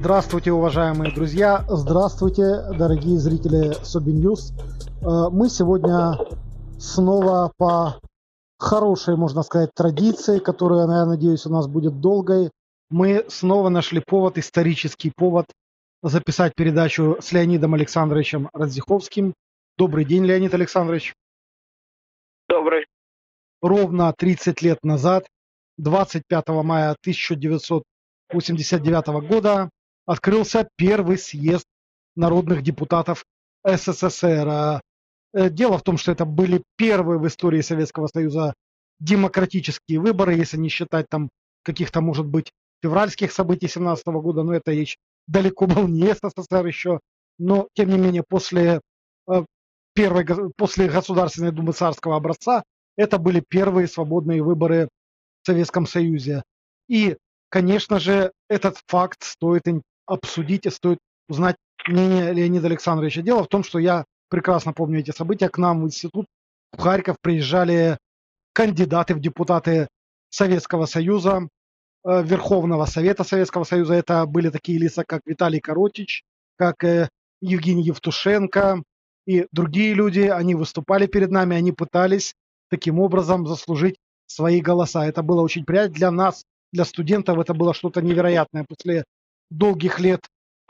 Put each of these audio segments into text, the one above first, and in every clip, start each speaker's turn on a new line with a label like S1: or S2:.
S1: Здравствуйте, уважаемые друзья! Здравствуйте, дорогие зрители Соби News! Э, мы сегодня снова по хорошей, можно сказать, традиции, которая, я надеюсь, у нас будет долгой. Мы снова нашли повод, исторический повод, записать передачу с Леонидом Александровичем Радзиховским. Добрый день, Леонид Александрович.
S2: Добрый.
S1: Ровно 30 лет назад, 25 мая 1989 года, открылся первый съезд народных депутатов СССР. Э, дело в том, что это были первые в истории Советского Союза демократические выборы, если не считать там каких-то, может быть, февральских событий 17 года, но это речь далеко был не СССР еще, но тем не менее после э, первой, после Государственной Думы царского образца это были первые свободные выборы в Советском Союзе. И, конечно же, этот факт стоит обсудить и стоит узнать мнение Леонида Александровича. Дело в том, что я прекрасно помню эти события. К нам в институт в Харьков приезжали кандидаты в депутаты Советского Союза, э, Верховного Совета Советского Союза. Это были такие лица, как Виталий Коротич, как э, Евгений Евтушенко и другие люди. Они выступали перед нами, они пытались таким образом заслужить свои голоса. Это было очень приятно для нас, для студентов. Это было что-то невероятное. После долгих лет,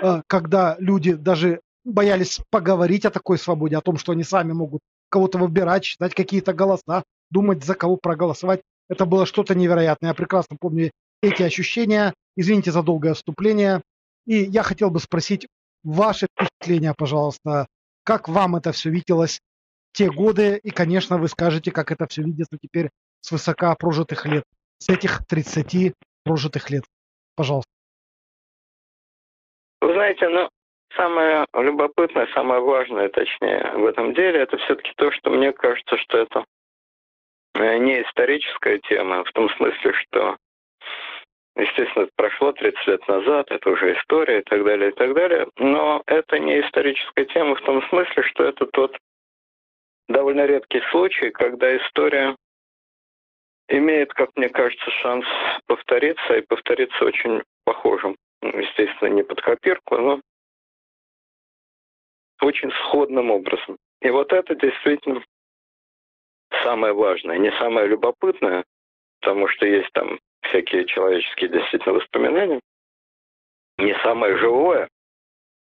S1: э, когда люди даже боялись поговорить о такой свободе, о том, что они сами могут кого-то выбирать, читать какие-то голоса, думать, за кого проголосовать. Это было что-то невероятное. Я прекрасно помню эти ощущения. Извините за долгое вступление. И я хотел бы спросить ваши впечатления, пожалуйста. Как вам это все виделось те годы? И, конечно, вы скажете, как это все видится теперь с высока прожитых лет, с этих 30 прожитых лет. Пожалуйста.
S2: Знаете, ну, самое любопытное, самое важное, точнее, в этом деле, это все-таки то, что мне кажется, что это э, не историческая тема, в том смысле, что, естественно, это прошло 30 лет назад, это уже история и так далее, и так далее, но это не историческая тема в том смысле, что это тот довольно редкий случай, когда история имеет, как мне кажется, шанс повториться и повториться очень похожим естественно, не под копирку, но очень сходным образом. И вот это действительно самое важное, не самое любопытное, потому что есть там всякие человеческие действительно воспоминания, не самое живое,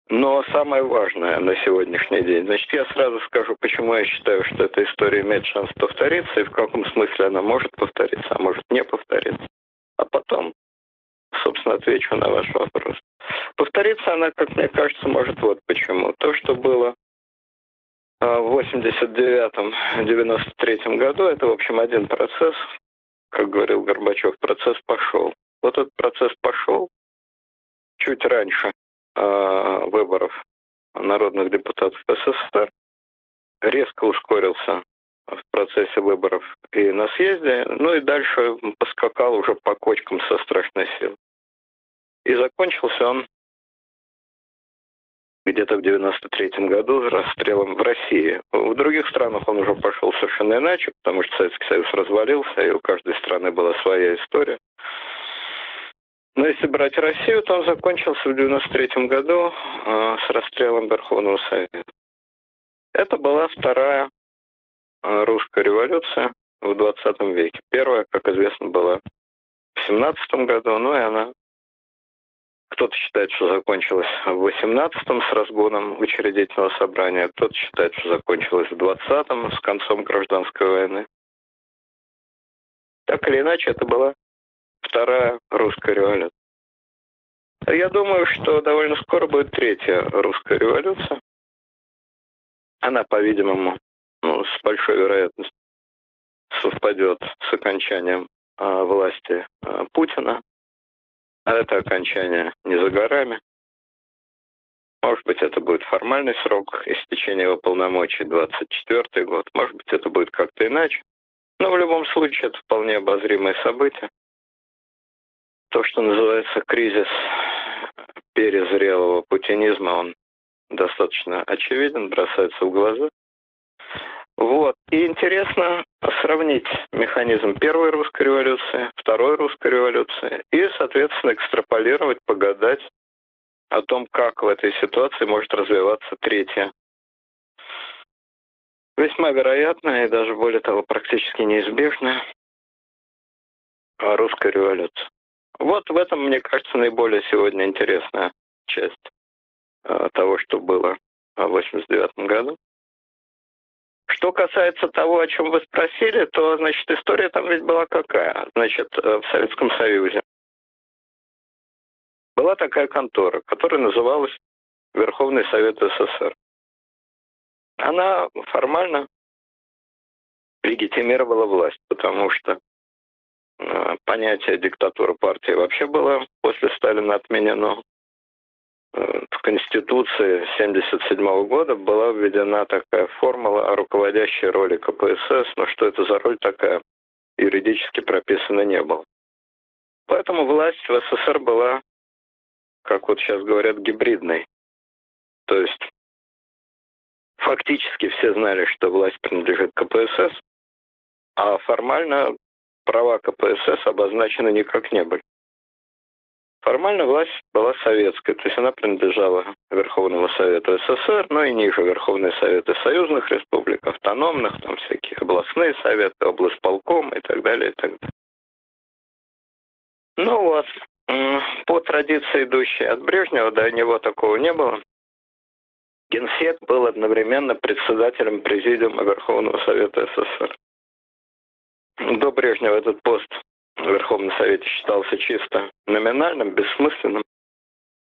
S2: но самое важное на сегодняшний день. Значит, я сразу скажу, почему я считаю, что эта история имеет шанс повториться, и в каком смысле она может повториться, а может не повториться. А потом собственно, отвечу на ваш вопрос. Повториться она, как мне кажется, может вот почему. То, что было а, в 89-93 году, это, в общем, один процесс. Как говорил Горбачев, процесс пошел. Вот этот процесс пошел чуть раньше э, выборов народных депутатов СССР, резко ускорился в процессе выборов и на съезде, ну и дальше поскакал уже по кочкам со страшной силой. И закончился он где-то в 93 году расстрелом в России. В других странах он уже пошел совершенно иначе, потому что Советский Союз развалился, и у каждой страны была своя история. Но если брать Россию, то он закончился в 93 году э, с расстрелом Верховного Совета. Это была вторая русская революция в 20 веке. Первая, как известно, была в 17 году, ну и она кто-то считает, что закончилась в 18-м с разгоном учредительного собрания, кто-то считает, что закончилась в 20-м с концом гражданской войны. Так или иначе, это была вторая русская революция. Я думаю, что довольно скоро будет третья русская революция. Она, по-видимому, ну, с большой вероятностью совпадет с окончанием э, власти э, Путина. А это окончание не за горами. Может быть, это будет формальный срок истечения его полномочий, 24 год. Может быть, это будет как-то иначе. Но в любом случае, это вполне обозримое событие. То, что называется кризис перезрелого путинизма, он достаточно очевиден, бросается в глаза. Вот. И интересно сравнить механизм первой русской революции, второй русской революции и, соответственно, экстраполировать, погадать, о том, как в этой ситуации может развиваться третья. Весьма вероятная и даже более того практически неизбежная русская революция. Вот в этом, мне кажется, наиболее сегодня интересная часть э, того, что было в 89 году. Что касается того, о чем вы спросили, то, значит, история там ведь была какая? Значит, э, в Советском Союзе была такая контора, которая называлась Верховный Совет СССР. Она формально легитимировала власть, потому что э, понятие диктатуры партии вообще было после Сталина отменено. В Конституции 1977 года была введена такая формула о руководящей роли КПСС, но что это за роль такая, юридически прописано не было. Поэтому власть в СССР была как вот сейчас говорят, гибридной. То есть фактически все знали, что власть принадлежит КПСС, а формально права КПСС обозначены никак не были. Формально власть была советская, то есть она принадлежала Верховному Совету СССР, но и ниже Верховные Советы союзных республик, автономных, там всякие областные советы, облсполком и так далее, и так далее. Ну вот, по традиции, идущей от Брежнева, до него такого не было. Генсек был одновременно председателем Президиума Верховного Совета СССР. До Брежнева этот пост в Верховном Совете считался чисто номинальным, бессмысленным.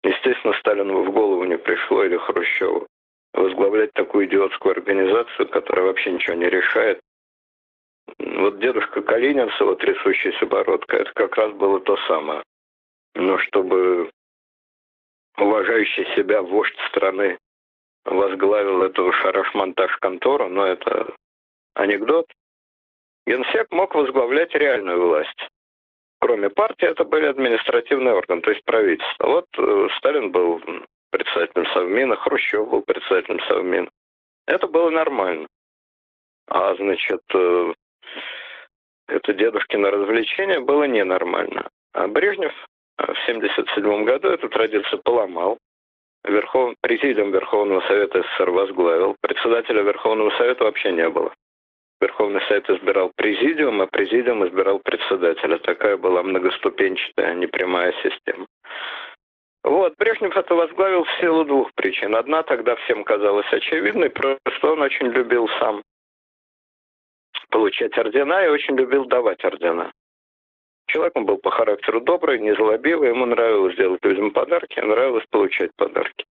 S2: Естественно, Сталину в голову не пришло или Хрущеву возглавлять такую идиотскую организацию, которая вообще ничего не решает. Вот дедушка Калинин с его трясущейся бородкой, это как раз было то самое но чтобы уважающий себя вождь страны возглавил эту шараш-монтаж-контору, но это анекдот. Генсек мог возглавлять реальную власть. Кроме партии, это были административные органы, то есть правительство. Вот э, Сталин был председателем Совмина, Хрущев был председателем Совмина. Это было нормально. А, значит, э, это дедушкино развлечение было ненормально. А Брежнев в 1977 году эту традицию поломал. Верхов... Президиум Верховного Совета СССР возглавил. Председателя Верховного Совета вообще не было. Верховный Совет избирал президиум, а президиум избирал председателя. Такая была многоступенчатая, непрямая система. Вот, Брежнев это возглавил в силу двух причин. Одна тогда всем казалась очевидной, просто он очень любил сам получать ордена и очень любил давать ордена. Человек он был по характеру добрый, незлобивый, ему нравилось делать людям подарки, нравилось получать подарки.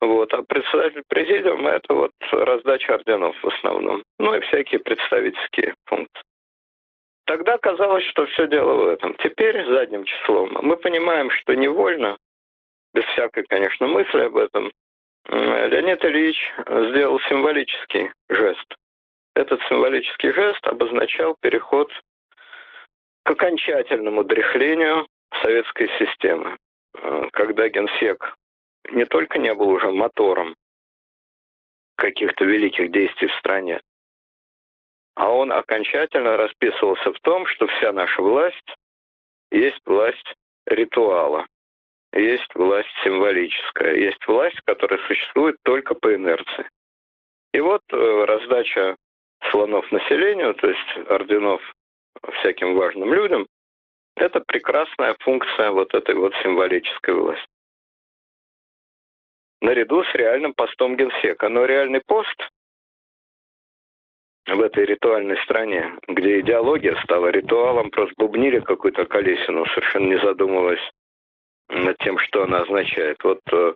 S2: Вот. А председатель президиума – это вот раздача орденов в основном. Ну и всякие представительские функции. Тогда казалось, что все дело в этом. Теперь задним числом мы понимаем, что невольно, без всякой, конечно, мысли об этом, Леонид Ильич сделал символический жест. Этот символический жест обозначал переход к окончательному дряхлению советской системы, э, когда генсек не только не был уже мотором каких-то великих действий в стране, а он окончательно расписывался в том, что вся наша власть есть власть ритуала, есть власть символическая, есть власть, которая существует только по инерции. И вот э, раздача слонов населению, то есть орденов всяким важным людям, это прекрасная функция вот этой вот символической власти. Наряду с реальным постом генсека. Но реальный пост в этой ритуальной стране, где идеология стала ритуалом, просто бубнили какую-то колесину, совершенно не задумываясь над тем, что она означает. Вот э,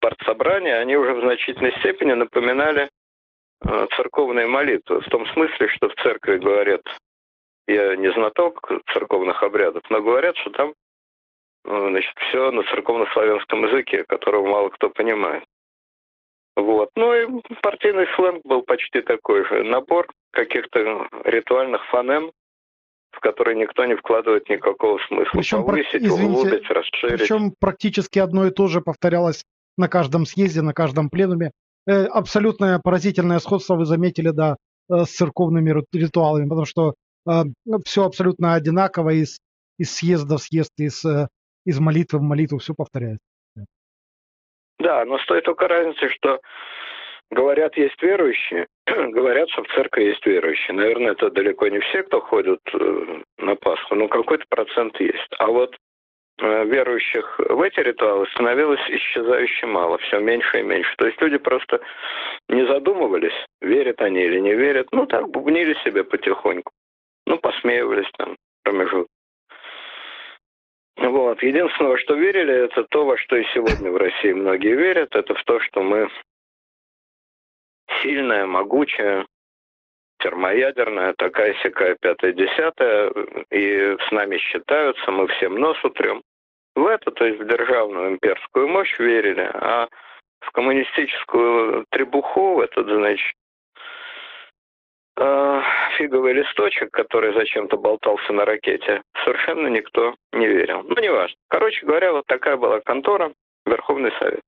S2: партсобрания, они уже в значительной степени напоминали э, церковные молитвы, в том смысле, что в церкви говорят я не знаток церковных обрядов, но говорят, что там значит, все на церковно-славянском языке, которого мало кто понимает. Вот. Ну и партийный сленг был почти такой же. Набор каких-то ритуальных фонем, в которые никто не вкладывает никакого смысла.
S1: Причем, Повысить, извините, углубить, расширить. Причем практически одно и то же повторялось на каждом съезде, на каждом пленуме. Э, абсолютное поразительное сходство вы заметили, да, э, с церковными ритуалами, потому что все абсолютно одинаково из, из съезда в съезд, из, э, из молитвы в молитву, все повторяется.
S2: Да, но стоит только разница, что говорят, есть верующие, говорят, что в церкви есть верующие. Наверное, это далеко не все, кто ходят э, на Пасху, но какой-то процент есть. А вот э, верующих в эти ритуалы становилось исчезающе мало, все меньше и меньше. То есть люди просто не задумывались, верят они или не верят. Ну, так бубнили себе потихоньку. Ну, посмеивались там промежуток. Вот. Единственное, что верили, это то, во что и сегодня в России многие верят, это в то, что мы сильная, могучая, термоядерная, такая сякая пятая десятая, и с нами считаются, мы всем нос утрем. В это, то есть в державную имперскую мощь верили, а в коммунистическую требуху, этот, значит, э, фиговый листочек, который зачем-то болтался на ракете, совершенно никто не верил. Ну, неважно. Короче говоря, вот такая была контора, Верховный Совет.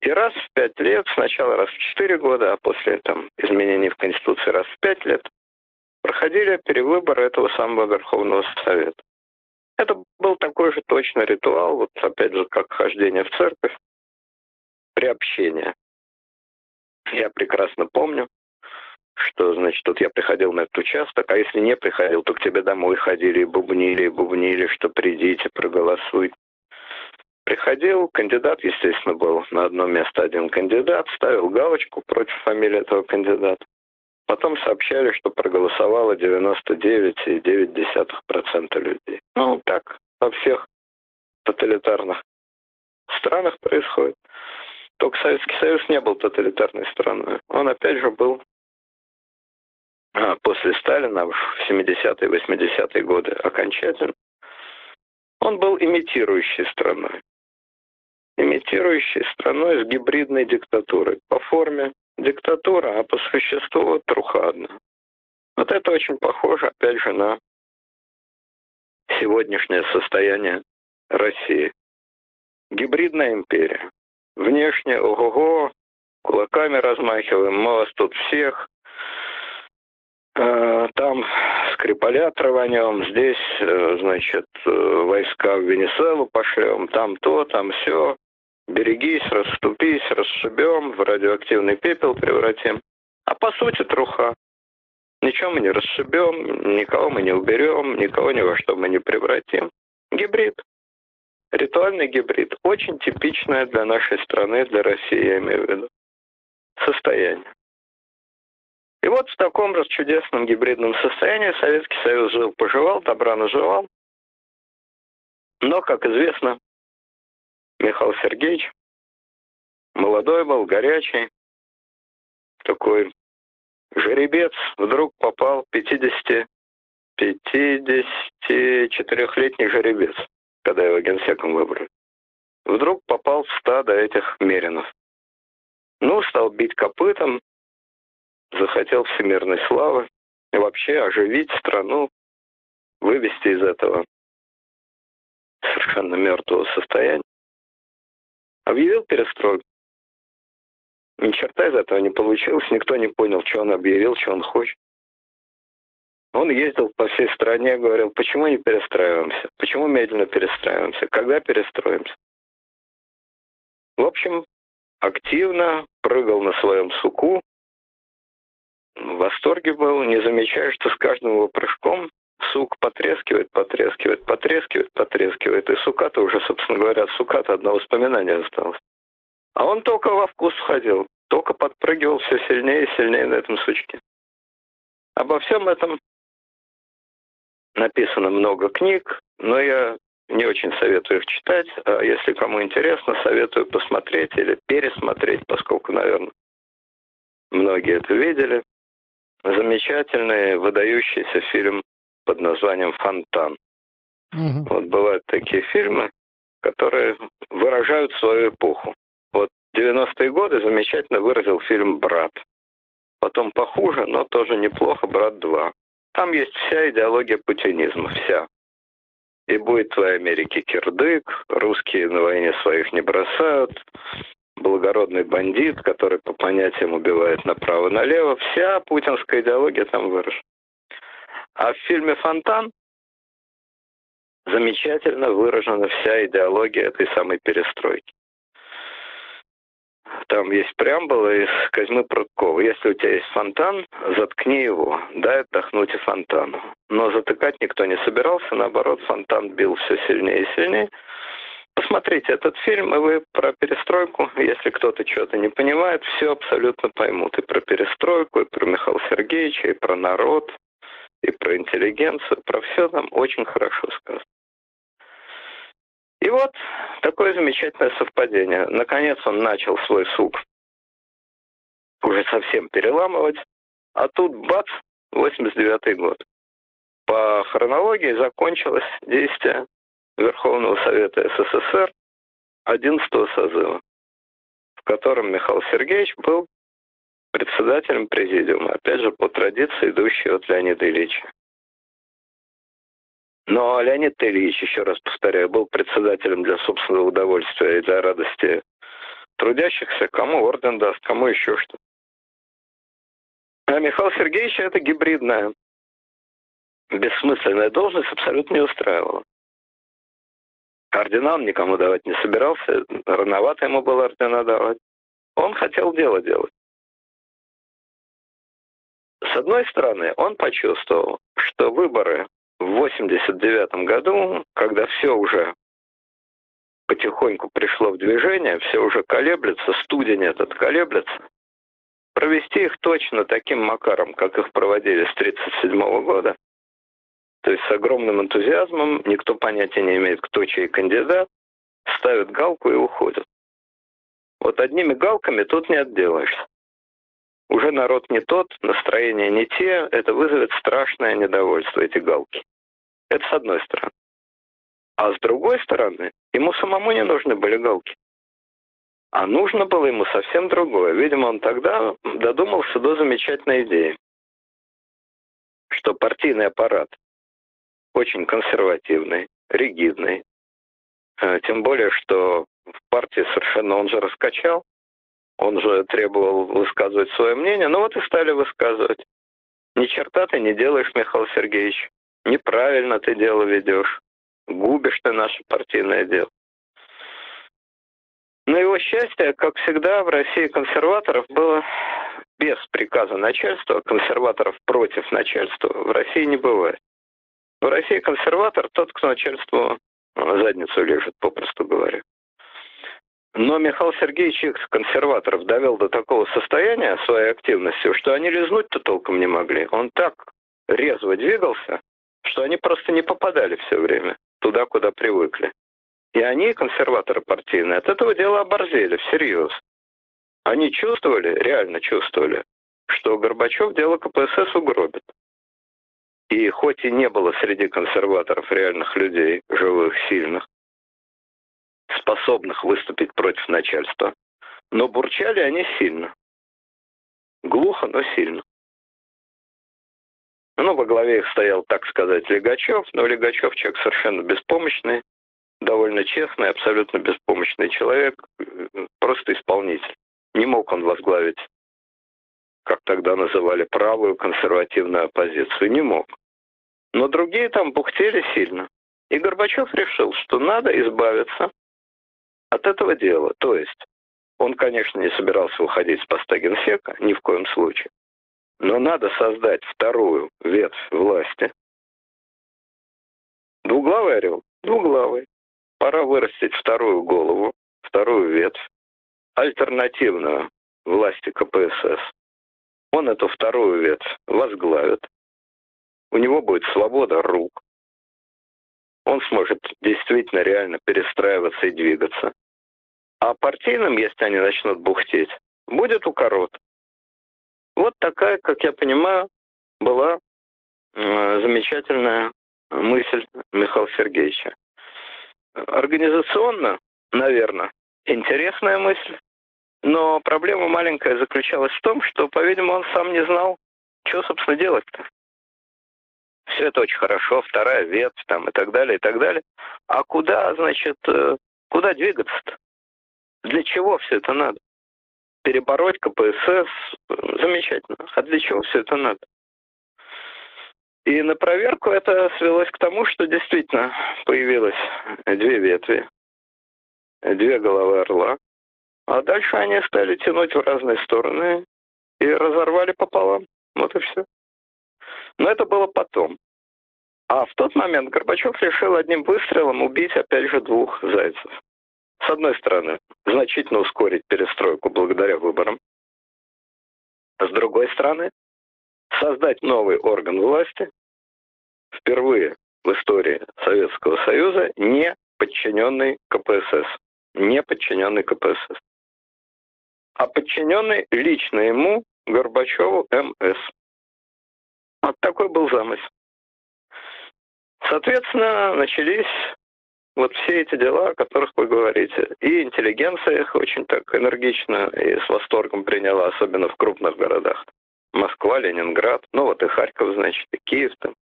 S2: И раз в пять лет, сначала раз в четыре года, а после там, изменений в Конституции раз в пять лет, проходили перевыборы этого самого Верховного Совета. Это был такой же точно ритуал, вот опять же, как хождение в церковь, приобщение. Я прекрасно помню, что, значит, тут я приходил на этот участок, а если не приходил, то к тебе домой ходили и бубнили, и бубнили, что придите, проголосуйте приходил, кандидат, естественно, был на одно место один кандидат, ставил галочку против фамилии этого кандидата. Потом сообщали, что проголосовало 99,9% людей. Ну, так во всех тоталитарных странах происходит. Только Советский Союз не был тоталитарной страной. Он, опять же, был после Сталина в 70-е, 80-е годы окончательно. Он был имитирующей страной имитирующей страной с гибридной диктатурой. По форме диктатура, а по существу трухадна. Вот это очень похоже, опять же, на сегодняшнее состояние России. Гибридная империя. Внешне, ого-го, кулаками размахиваем, мы вас тут всех, там Скрипаля траванем, здесь, э, значит, э, войска в Венесуэлу пошлем, там то, там все берегись, расступись, расшибем, в радиоактивный пепел превратим. А по сути труха. Ничего мы не расшибем, никого мы не уберем, никого ни во что мы не превратим. Гибрид. Ритуальный гибрид. Очень типичное для нашей страны, для России, я имею в виду, состояние. И вот в таком же чудесном гибридном состоянии Советский Союз жил-поживал, добра наживал. Но, как известно, Михаил Сергеевич. Молодой был, горячий, такой жеребец. Вдруг попал 50 54-летний жеребец, когда его генсеком выбрали. Вдруг попал в стадо этих меринов. Ну, стал бить копытом, захотел всемирной славы и вообще оживить страну, вывести из этого совершенно мертвого состояния. Объявил перестройку. Ни черта из этого не получилось, никто не понял, что он объявил, что он хочет. Он ездил по всей стране, говорил, почему не перестраиваемся, почему медленно перестраиваемся, когда перестроимся. В общем, активно прыгал на своем суку, в восторге был, не замечая, что с каждым его прыжком сук потрескивает, потрескивает, потрескивает, потрескивает. И сука-то уже, собственно говоря, сука-то одно воспоминание осталось. А он только во вкус входил, только подпрыгивал все сильнее и сильнее на этом сучке. Обо всем этом написано много книг, но я не очень советую их читать. А если кому интересно, советую посмотреть или пересмотреть, поскольку, наверное, многие это видели. Замечательный, выдающийся фильм под названием «Фонтан». Угу. Вот бывают такие фильмы, которые выражают свою эпоху. Вот 90-е годы замечательно выразил фильм «Брат». Потом похуже, но тоже неплохо «Брат 2». Там есть вся идеология путинизма, вся. И будет в Америке кирдык, русские на войне своих не бросают, благородный бандит, который по понятиям убивает направо-налево. Вся путинская идеология там выражена. А в фильме «Фонтан» замечательно выражена вся идеология этой самой перестройки. Там есть преамбула из Козьмы Прудкова. Если у тебя есть фонтан, заткни его, дай отдохнуть и фонтану. Но затыкать никто не собирался, наоборот, фонтан бил все сильнее и сильнее. Посмотрите этот фильм, и вы про перестройку, если кто-то что-то не понимает, все абсолютно поймут. И про перестройку, и про Михаила Сергеевича, и про народ, и про интеллигенцию, про все там очень хорошо сказано. И вот такое замечательное совпадение. Наконец он начал свой сук уже совсем переламывать, а тут бац, 89 год. По хронологии закончилось действие Верховного Совета СССР 11 созыва, в котором Михаил Сергеевич был председателем президиума, опять же, по традиции, идущей от Леонида Ильича. Но Леонид Ильич, еще раз повторяю, был председателем для собственного удовольствия и для радости трудящихся, кому орден даст, кому еще что. А Михаил Сергеевич это гибридная, бессмысленная должность абсолютно не устраивала. Ордена он никому давать не собирался, рановато ему было ордена давать. Он хотел дело делать. С одной стороны, он почувствовал, что выборы в 89 году, когда все уже потихоньку пришло в движение, все уже колеблется, студень этот колеблется, провести их точно таким макаром, как их проводили с 1937 года, то есть с огромным энтузиазмом, никто понятия не имеет, кто чей кандидат, ставят галку и уходят. Вот одними галками тут не отделаешься. Уже народ не тот, настроение не те, это вызовет страшное недовольство, эти галки. Это с одной стороны. А с другой стороны, ему самому не нужны были галки. А нужно было ему совсем другое. Видимо, он тогда додумался до замечательной идеи, что партийный аппарат очень консервативный, ригидный. Э, тем более, что в партии совершенно он же раскачал, он же требовал высказывать свое мнение, ну вот и стали высказывать. Ни черта ты не делаешь, Михаил Сергеевич. Неправильно ты дело ведешь. Губишь ты наше партийное дело. На его счастье, как всегда, в России консерваторов было без приказа начальства, консерваторов против начальства в России не бывает. В России консерватор тот, кто начальству задницу лежит, попросту говоря. Но Михаил Сергеевич их, консерваторов, довел до такого состояния своей активностью, что они лизнуть-то толком не могли. Он так резво двигался, что они просто не попадали все время туда, куда привыкли. И они, консерваторы партийные, от этого дела оборзели всерьез. Они чувствовали, реально чувствовали, что Горбачев дело КПСС угробит. И хоть и не было среди консерваторов реальных людей, живых, сильных, способных выступить против начальства, но бурчали они сильно. Глухо, но сильно. Ну, во главе их стоял, так сказать, Легачев, но Легачев человек совершенно беспомощный, довольно честный, абсолютно беспомощный человек, просто исполнитель. Не мог он возглавить, как тогда называли, правую консервативную оппозицию. Не мог. Но другие там бухтели сильно. И Горбачев решил, что надо избавиться от этого дела. То есть он, конечно, не собирался уходить с поста генсека, ни в коем случае. Но надо создать вторую ветвь власти. Двуглавый орел? Двуглавый. Пора вырастить вторую голову, вторую ветвь, альтернативную власти КПСС. Он эту вторую ветвь возглавит. У него будет свобода рук. Он сможет действительно реально перестраиваться и двигаться. А партийным, если они начнут бухтеть, будет укорот. Вот такая, как я понимаю, была э, замечательная мысль Михаила Сергеевича. Организационно, наверное, интересная мысль, но проблема маленькая заключалась в том, что, по-видимому, он сам не знал, что, собственно, делать-то. Все это очень хорошо, вторая ветвь там и так далее, и так далее. А куда, значит, э, куда двигаться-то? Для чего все это надо? перебороть КПСС, замечательно. А для чего все это надо? И на проверку это свелось к тому, что действительно появилось две ветви, две головы орла. А дальше они стали тянуть в разные стороны и разорвали пополам. Вот и все. Но это было потом. А в тот момент Горбачев решил одним выстрелом убить, опять же, двух зайцев. С одной стороны, значительно ускорить перестройку благодаря выборам. С другой стороны, создать новый орган власти, впервые в истории Советского Союза, не подчиненный КПСС. Не подчиненный КПСС. А подчиненный лично ему Горбачеву МС. Вот такой был замысел. Соответственно, начались вот все эти дела, о которых вы говорите. И интеллигенция их очень так энергично и с восторгом приняла, особенно в крупных городах. Москва, Ленинград, ну вот и Харьков, значит, и Киев там.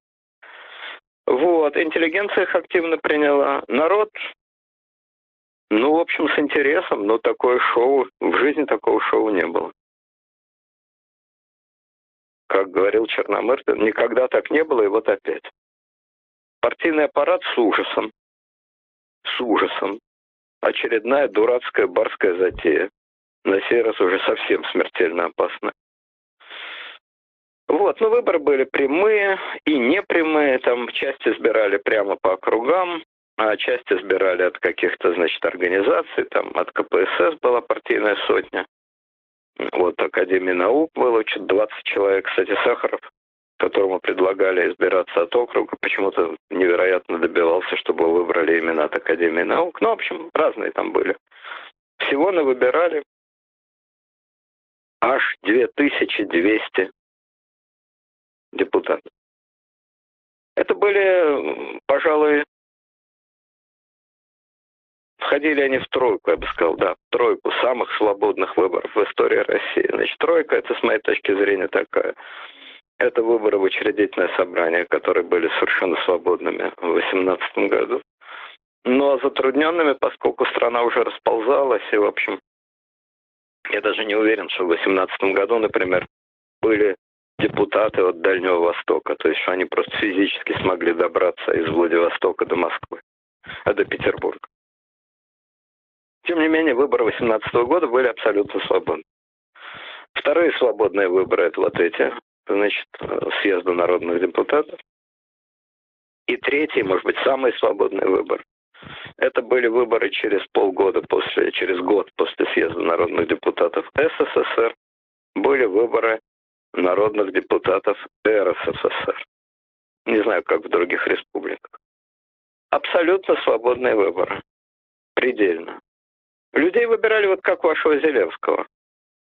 S2: Вот, интеллигенция их активно приняла. Народ, ну, в общем, с интересом, но такое шоу, в жизни такого шоу не было. Как говорил Черномырдин, никогда так не было, и вот опять. Партийный аппарат с ужасом. С ужасом. Очередная дурацкая барская затея. На сей раз уже совсем смертельно опасная. Вот, ну выборы были прямые и непрямые. Там часть избирали прямо по округам, а часть избирали от каких-то, значит, организаций. Там от КПСС была партийная сотня. Вот Академии наук что 20 человек. Кстати, Сахаров которому предлагали избираться от округа, почему-то невероятно добивался, чтобы выбрали именно от Академии наук. Ну, в общем, разные там были. Всего на выбирали аж 2200 депутатов. Это были, пожалуй, входили они в тройку, я бы сказал, да, в тройку самых свободных выборов в истории России. Значит, тройка, это с моей точки зрения такая – это выборы в учредительное собрание, которые были совершенно свободными в 2018 году. Но затрудненными, поскольку страна уже расползалась, и, в общем, я даже не уверен, что в 2018 году, например, были депутаты от Дальнего Востока, то есть что они просто физически смогли добраться из Владивостока до Москвы, а до Петербурга. Тем не менее, выборы 2018 года были абсолютно свободны. Вторые свободные выборы – это вот эти, значит, съезда народных депутатов. И третий, может быть, самый свободный выбор. Это были выборы через полгода после, через год после съезда народных депутатов СССР. Были выборы народных депутатов РСФСР. Не знаю, как в других республиках. Абсолютно свободные выборы. Предельно. Людей выбирали вот как вашего Зелевского.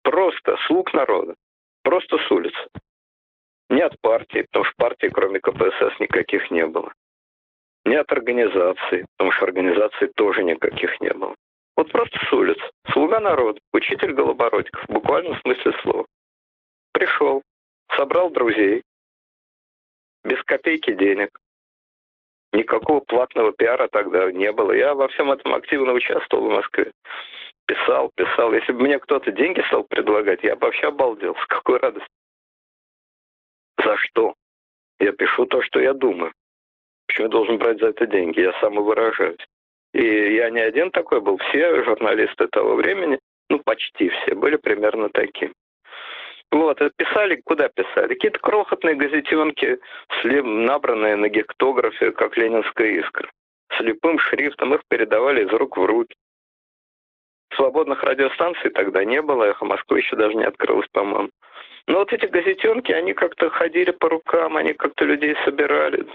S2: Просто слуг народа. Просто с улицы. Не от партии, потому что партии кроме КПСС никаких не было. Не от организации, потому что организаций тоже никаких не было. Вот просто с улиц. Слуга народа, учитель Голобородиков, в буквальном смысле слова. Пришел, собрал друзей, без копейки денег. Никакого платного пиара тогда не было. Я во всем этом активно участвовал в Москве. Писал, писал. Если бы мне кто-то деньги стал предлагать, я бы вообще обалдел. С какой радостью. За что? Я пишу то, что я думаю. Почему я должен брать за это деньги? Я самовыражаюсь. И я не один такой был. Все журналисты того времени, ну, почти все, были примерно такие. Вот, писали, куда писали? Какие-то крохотные газетенки, набранные на гектографе, как ленинская искра. Слепым шрифтом их передавали из рук в руки. Свободных радиостанций тогда не было, эхо Москвы еще даже не открылось, по-моему. Но вот эти газетенки, они как-то ходили по рукам, они как-то людей собирали.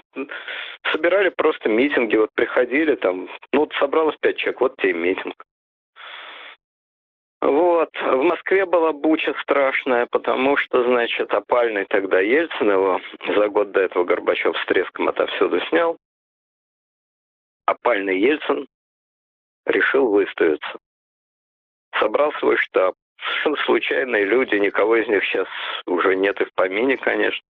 S2: Собирали просто митинги, вот приходили там, ну вот собралось пять человек, вот тебе митинг. Вот. В Москве была буча страшная, потому что, значит, опальный тогда Ельцин его за год до этого Горбачев с треском отовсюду снял. Опальный Ельцин решил выставиться. Собрал свой штаб, совершенно случайные люди, никого из них сейчас уже нет и в помине, конечно.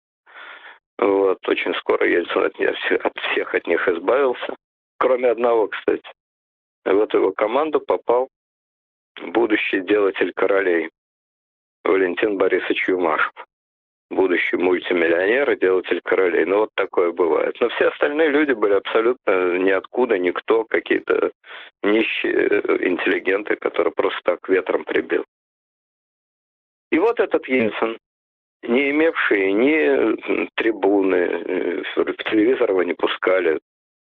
S2: Вот, очень скоро Ельцин от, от всех от них избавился. Кроме одного, кстати. В эту его команду попал будущий делатель королей Валентин Борисович Юмашев. будущий мультимиллионер и делатель королей. Ну, вот такое бывает. Но все остальные люди были абсолютно ниоткуда, никто, какие-то нищие интеллигенты, которые просто так ветром прибил. И вот этот Ельцин, не имевший ни трибуны, э, в телевизор его не пускали,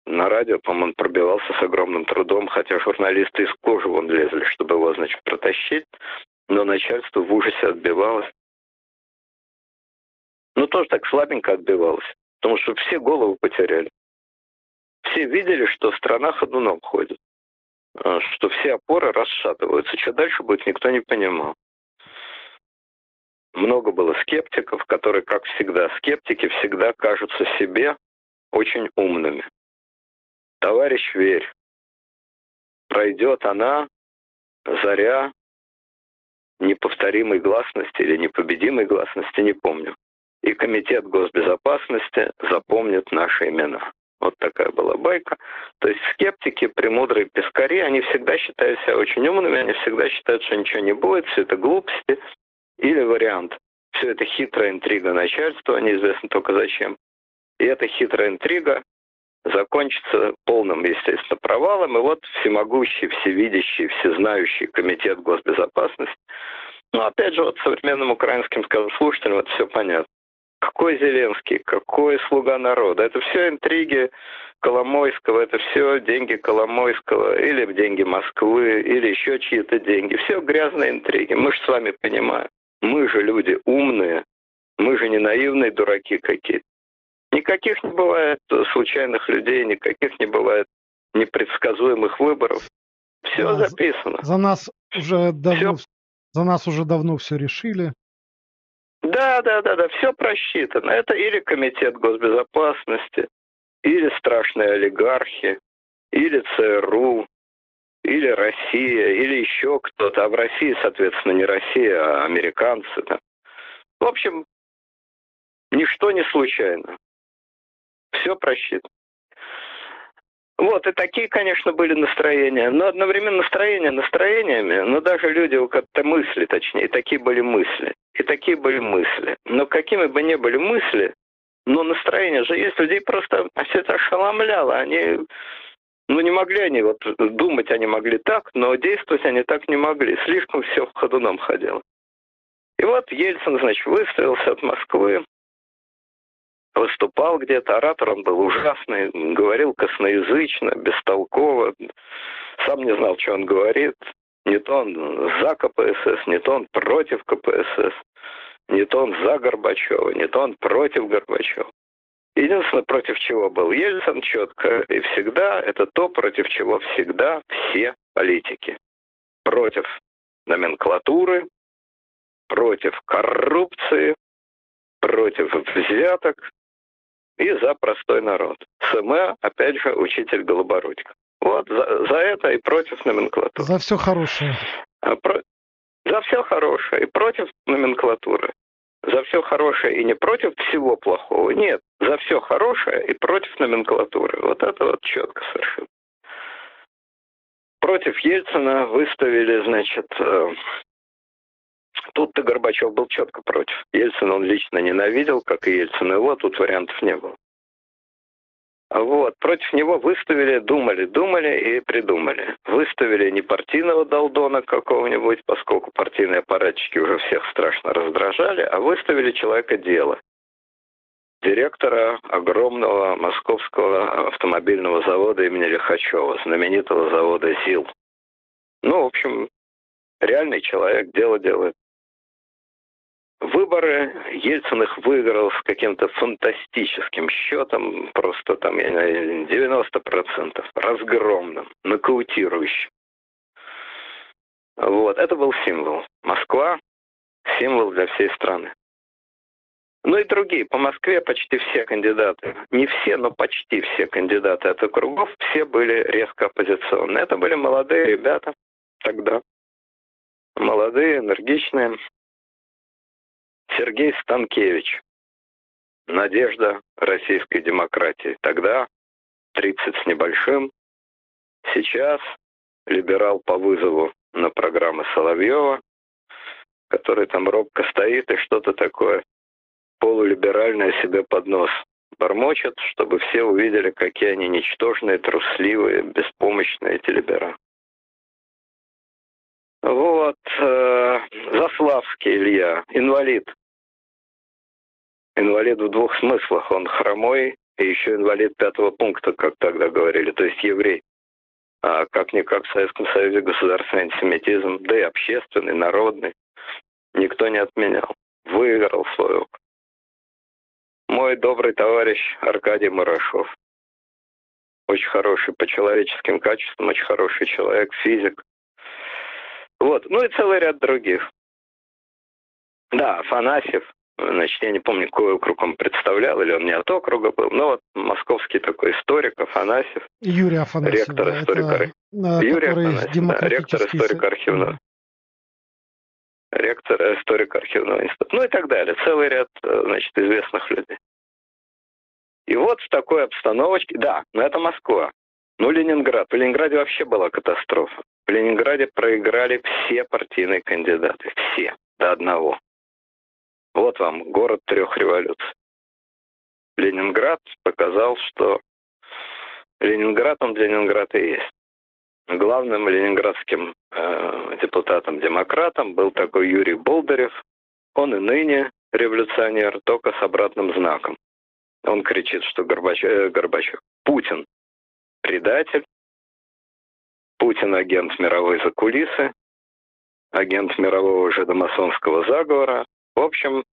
S2: на радио, по-моему, пробивался с огромным трудом, хотя журналисты из кожи вон лезли, чтобы его, значит, протащить, но начальство в ужасе отбивалось. Ну, тоже так слабенько отбивалось, потому что все голову потеряли. Все видели, что страна ходуном ходит, а, что все опоры расшатываются. Что дальше будет, никто не понимал. Много было скептиков, которые, как всегда, скептики всегда кажутся себе очень умными. Товарищ, верь, пройдет она, заря, неповторимой гласности или непобедимой гласности, не помню. И Комитет госбезопасности запомнит наши имена. Вот такая была байка. То есть скептики, премудрые пескари, они всегда считают себя очень умными, они всегда считают, что ничего не будет, все это глупости. Или вариант. Все это хитрая интрига начальства, неизвестно только зачем. И эта хитрая интрига закончится полным, естественно, провалом. И вот всемогущий, всевидящий, всезнающий комитет госбезопасности. Но опять же, вот современным украинским слушателям это все понятно. Какой Зеленский, какой слуга народа. Это все интриги Коломойского, это все деньги Коломойского, или деньги Москвы, или еще чьи-то деньги. Все грязные интриги. Мы же с вами понимаем. Мы же люди умные, мы же не наивные дураки какие-то. Никаких не бывает случайных людей, никаких не бывает непредсказуемых выборов. Все да, записано.
S1: За нас уже давно, все... за нас уже давно все решили.
S2: Да, да, да, да, все просчитано. Это или комитет госбезопасности, или страшные олигархи, или ЦРУ, или Россия, или еще кто-то. А в России, соответственно, не Россия, а американцы. Да. В общем, ничто не случайно. Все просчитано. Вот, и такие, конечно, были настроения. Но одновременно настроения настроениями, но даже люди, у кого-то мысли, точнее, такие были мысли. И такие были мысли. Но какими бы ни были мысли, но настроение же есть. Людей просто все это ошеломляло. Они, ну, не могли они, вот думать они могли так, но действовать они так не могли. Слишком все в ходуном ходило. И вот Ельцин, значит, выставился от Москвы, выступал где-то, оратор он был ужасный, говорил косноязычно, бестолково, сам не знал, что он говорит. Не то он за КПСС, не то он против КПСС, не то он за Горбачева, не то он против Горбачева. Единственное, против чего был Ельцин четко и всегда, это то, против чего всегда все политики. Против номенклатуры, против коррупции, против взяток, и за простой народ. СМ, опять же, учитель Голобородько. Вот за, за это и против номенклатуры.
S1: За все хорошее.
S2: А про... За все хорошее и против номенклатуры. За все хорошее и не против всего плохого. Нет, за все хорошее и против номенклатуры. Вот это вот четко совершенно. Против Ельцина выставили, значит, э, Тут-то Горбачев был четко против. Ельцин он лично ненавидел, как и Ельцин его, тут вариантов не было. Вот, против него выставили, думали, думали и придумали. Выставили не партийного долдона какого-нибудь, поскольку партийные аппаратчики уже всех страшно раздражали, а выставили человека дела. Директора огромного московского автомобильного завода имени Лихачева, знаменитого завода ЗИЛ. Ну, в общем, реальный человек, дело делает. Выборы Ельцин их выиграл с каким-то фантастическим счетом, просто там, я не знаю, 90%, разгромным, нокаутирующим. Вот, это был символ. Москва – символ для всей страны. Ну и другие. По Москве почти все кандидаты, не все, но почти все кандидаты от округов, все были резко оппозиционные. Это были молодые ребята тогда. Молодые, энергичные, Сергей Станкевич. Надежда российской демократии. Тогда 30 с небольшим. Сейчас либерал по вызову на программы Соловьева, который там робко стоит и что-то такое полулиберальное себе под нос бормочет, чтобы все увидели, какие они ничтожные, трусливые, беспомощные эти либералы. Вот, э, Заславский Илья, инвалид. Инвалид в двух смыслах. Он хромой и еще инвалид пятого пункта, как тогда говорили, то есть еврей. А как-никак в Советском Союзе государственный антисемитизм, да и общественный, народный, никто не отменял. Выиграл свою. Мой добрый товарищ Аркадий Мурашов. Очень хороший по человеческим качествам, очень хороший человек, физик. Вот, ну и целый ряд других. Да, Афанасьев, значит, я не помню, какой округ он представлял, или он не от округа был, но вот московский такой историк Афанасьев.
S1: Юрий Афанасьев.
S2: Ректор да, историка. Это, Юрий Афанасьев, да, ректор историка архивного. Ректор историка архивного института. Ну и так далее. Целый ряд, значит, известных людей. И вот в такой обстановочке, да, но это Москва. Ну, Ленинград. В Ленинграде вообще была катастрофа. В Ленинграде проиграли все партийные кандидаты. Все. До одного. Вот вам город трех революций. Ленинград показал, что Ленинград, он Ленинград и есть. Главным ленинградским э, депутатом-демократом был такой Юрий Болдырев. Он и ныне революционер, только с обратным знаком. Он кричит, что Горбачев, э, Горбачев Путин предатель, Путин агент мировой закулисы, агент мирового жидомасонского заговора. В общем,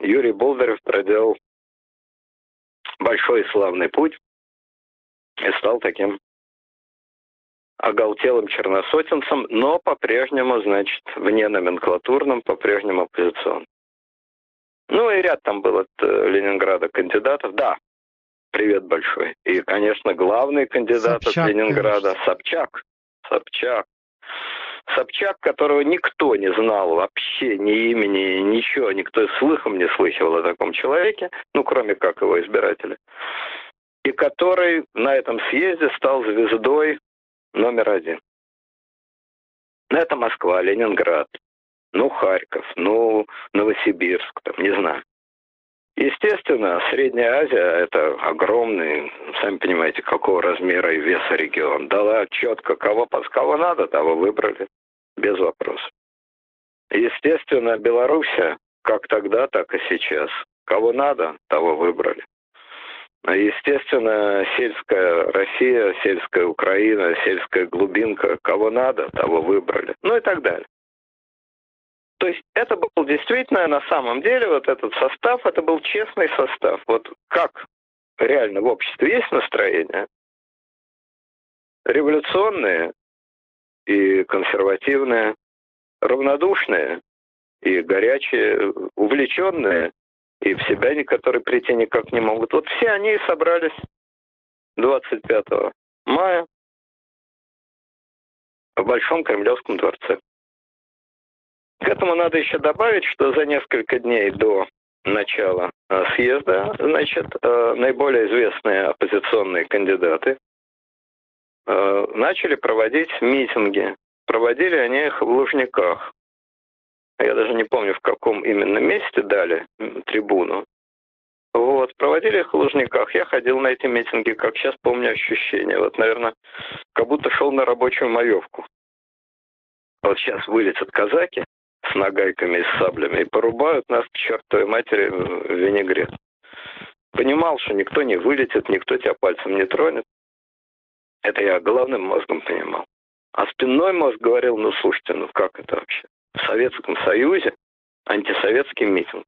S2: Юрий Болдырев проделал большой славный путь и стал таким оголтелым черносотенцем, но по-прежнему, значит, вне номенклатурным, по-прежнему оппозиционным. Ну и ряд там было от э, Ленинграда кандидатов. Да, привет большой. И, конечно, главный кандидат Собчак, от Ленинграда конечно. Собчак. Собчак. Собчак, которого никто не знал вообще ни имени, ничего, никто слыхом не слыхивал о таком человеке, ну, кроме как его избирателя, и который на этом съезде стал звездой номер один. Это Москва, Ленинград, ну, Харьков, ну, Новосибирск, там, не знаю. Естественно, Средняя Азия – это огромный, сами понимаете, какого размера и веса регион. Дала четко, кого, кого надо, того выбрали, без вопросов. Естественно, Белоруссия, как тогда, так и сейчас. Кого надо, того выбрали. Естественно, сельская Россия, сельская Украина, сельская глубинка, кого надо, того выбрали. Ну и так далее. То есть это был действительно на самом деле вот этот состав, это был честный состав. Вот как реально в обществе есть настроение? Революционные и консервативные, равнодушные и горячие, увлеченные и в себя которые прийти никак не могут. Вот все они собрались 25 мая в Большом Кремлевском дворце. К этому надо еще добавить, что за несколько дней до начала э, съезда, значит, э, наиболее известные оппозиционные кандидаты э, начали проводить митинги. Проводили они их в Лужниках. Я даже не помню, в каком именно месте дали трибуну. Вот, проводили их в Лужниках. Я ходил на эти митинги, как сейчас помню ощущения. Вот, наверное, как будто шел на рабочую маевку. Вот сейчас вылетят казаки, с нагайками и с саблями и порубают нас к чертовой матери в винегрет. Понимал, что никто не вылетит, никто тебя пальцем не тронет. Это я головным мозгом понимал. А спинной мозг говорил, ну слушайте, ну как это вообще? В Советском Союзе антисоветский митинг.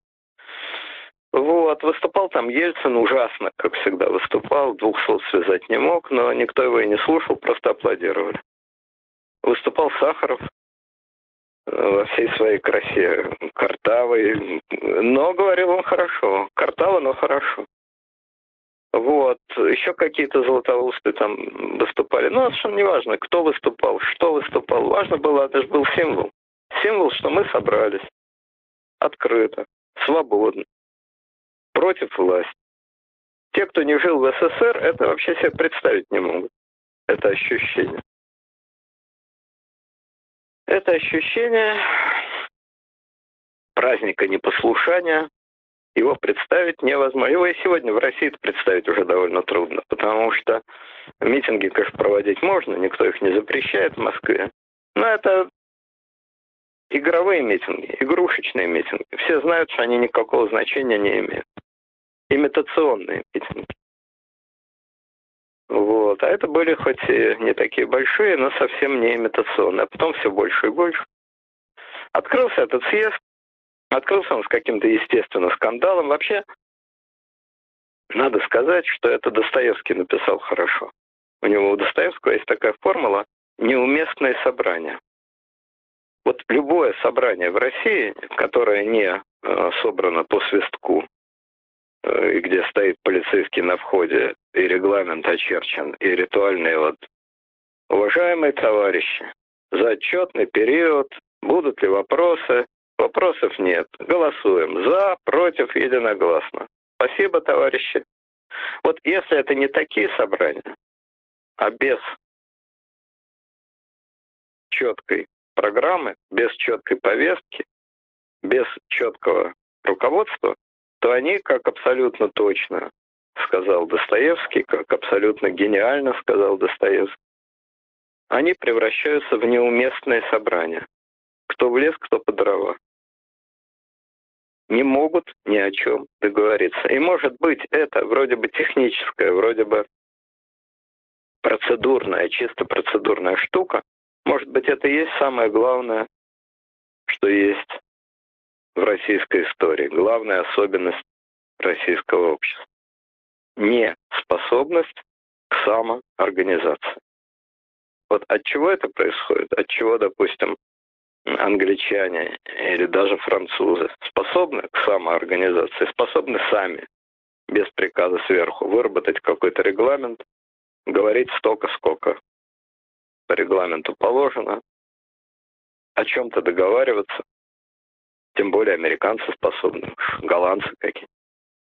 S2: Вот, выступал там Ельцин ужасно, как всегда выступал, двух слов связать не мог, но никто его и не слушал, просто аплодировали. Выступал Сахаров, во всей своей красе, картавый. Но говорил он хорошо. Картаво, но хорошо. Вот. Еще какие-то золотоусты там выступали. Ну, совершенно не важно, кто выступал, что выступал. Важно было, это же был символ. Символ, что мы собрались открыто, свободно, против власти. Те, кто не жил в СССР, это вообще себе представить не могут. Это ощущение. Это ощущение праздника непослушания, его представить невозможно. Его и сегодня в России представить уже довольно трудно, потому что митинги, конечно, проводить можно, никто их не запрещает в Москве. Но это игровые митинги, игрушечные митинги. Все знают, что они никакого значения не имеют. Имитационные митинги. Вот. А это были хоть и не такие большие, но совсем не имитационные. А потом все больше и больше. Открылся этот съезд, Открылся он с каким-то естественным скандалом. Вообще, надо сказать, что это Достоевский написал хорошо. У него у Достоевского есть такая формула «неуместное собрание». Вот любое собрание в России, которое не э, собрано по свистку, и где стоит полицейский на входе, и регламент очерчен, и ритуальный вот Уважаемые товарищи, за отчетный период будут ли вопросы, Вопросов нет. Голосуем. За, против, единогласно. Спасибо, товарищи. Вот если это не такие собрания, а без четкой программы, без четкой повестки, без четкого руководства, они, как абсолютно точно сказал Достоевский, как абсолютно гениально сказал Достоевский, они превращаются в неуместные собрания. Кто в лес, кто по дрова не могут ни о чем договориться. И может быть это вроде бы техническая, вроде бы процедурная, чисто процедурная штука. Может быть это и есть самое главное, что есть в российской истории. Главная особенность российского общества. Не способность к самоорганизации. Вот от чего это происходит? От чего, допустим, англичане или даже французы способны к самоорганизации, способны сами, без приказа сверху, выработать какой-то регламент, говорить столько, сколько по регламенту положено, о чем-то договариваться, тем более американцы способны, голландцы какие.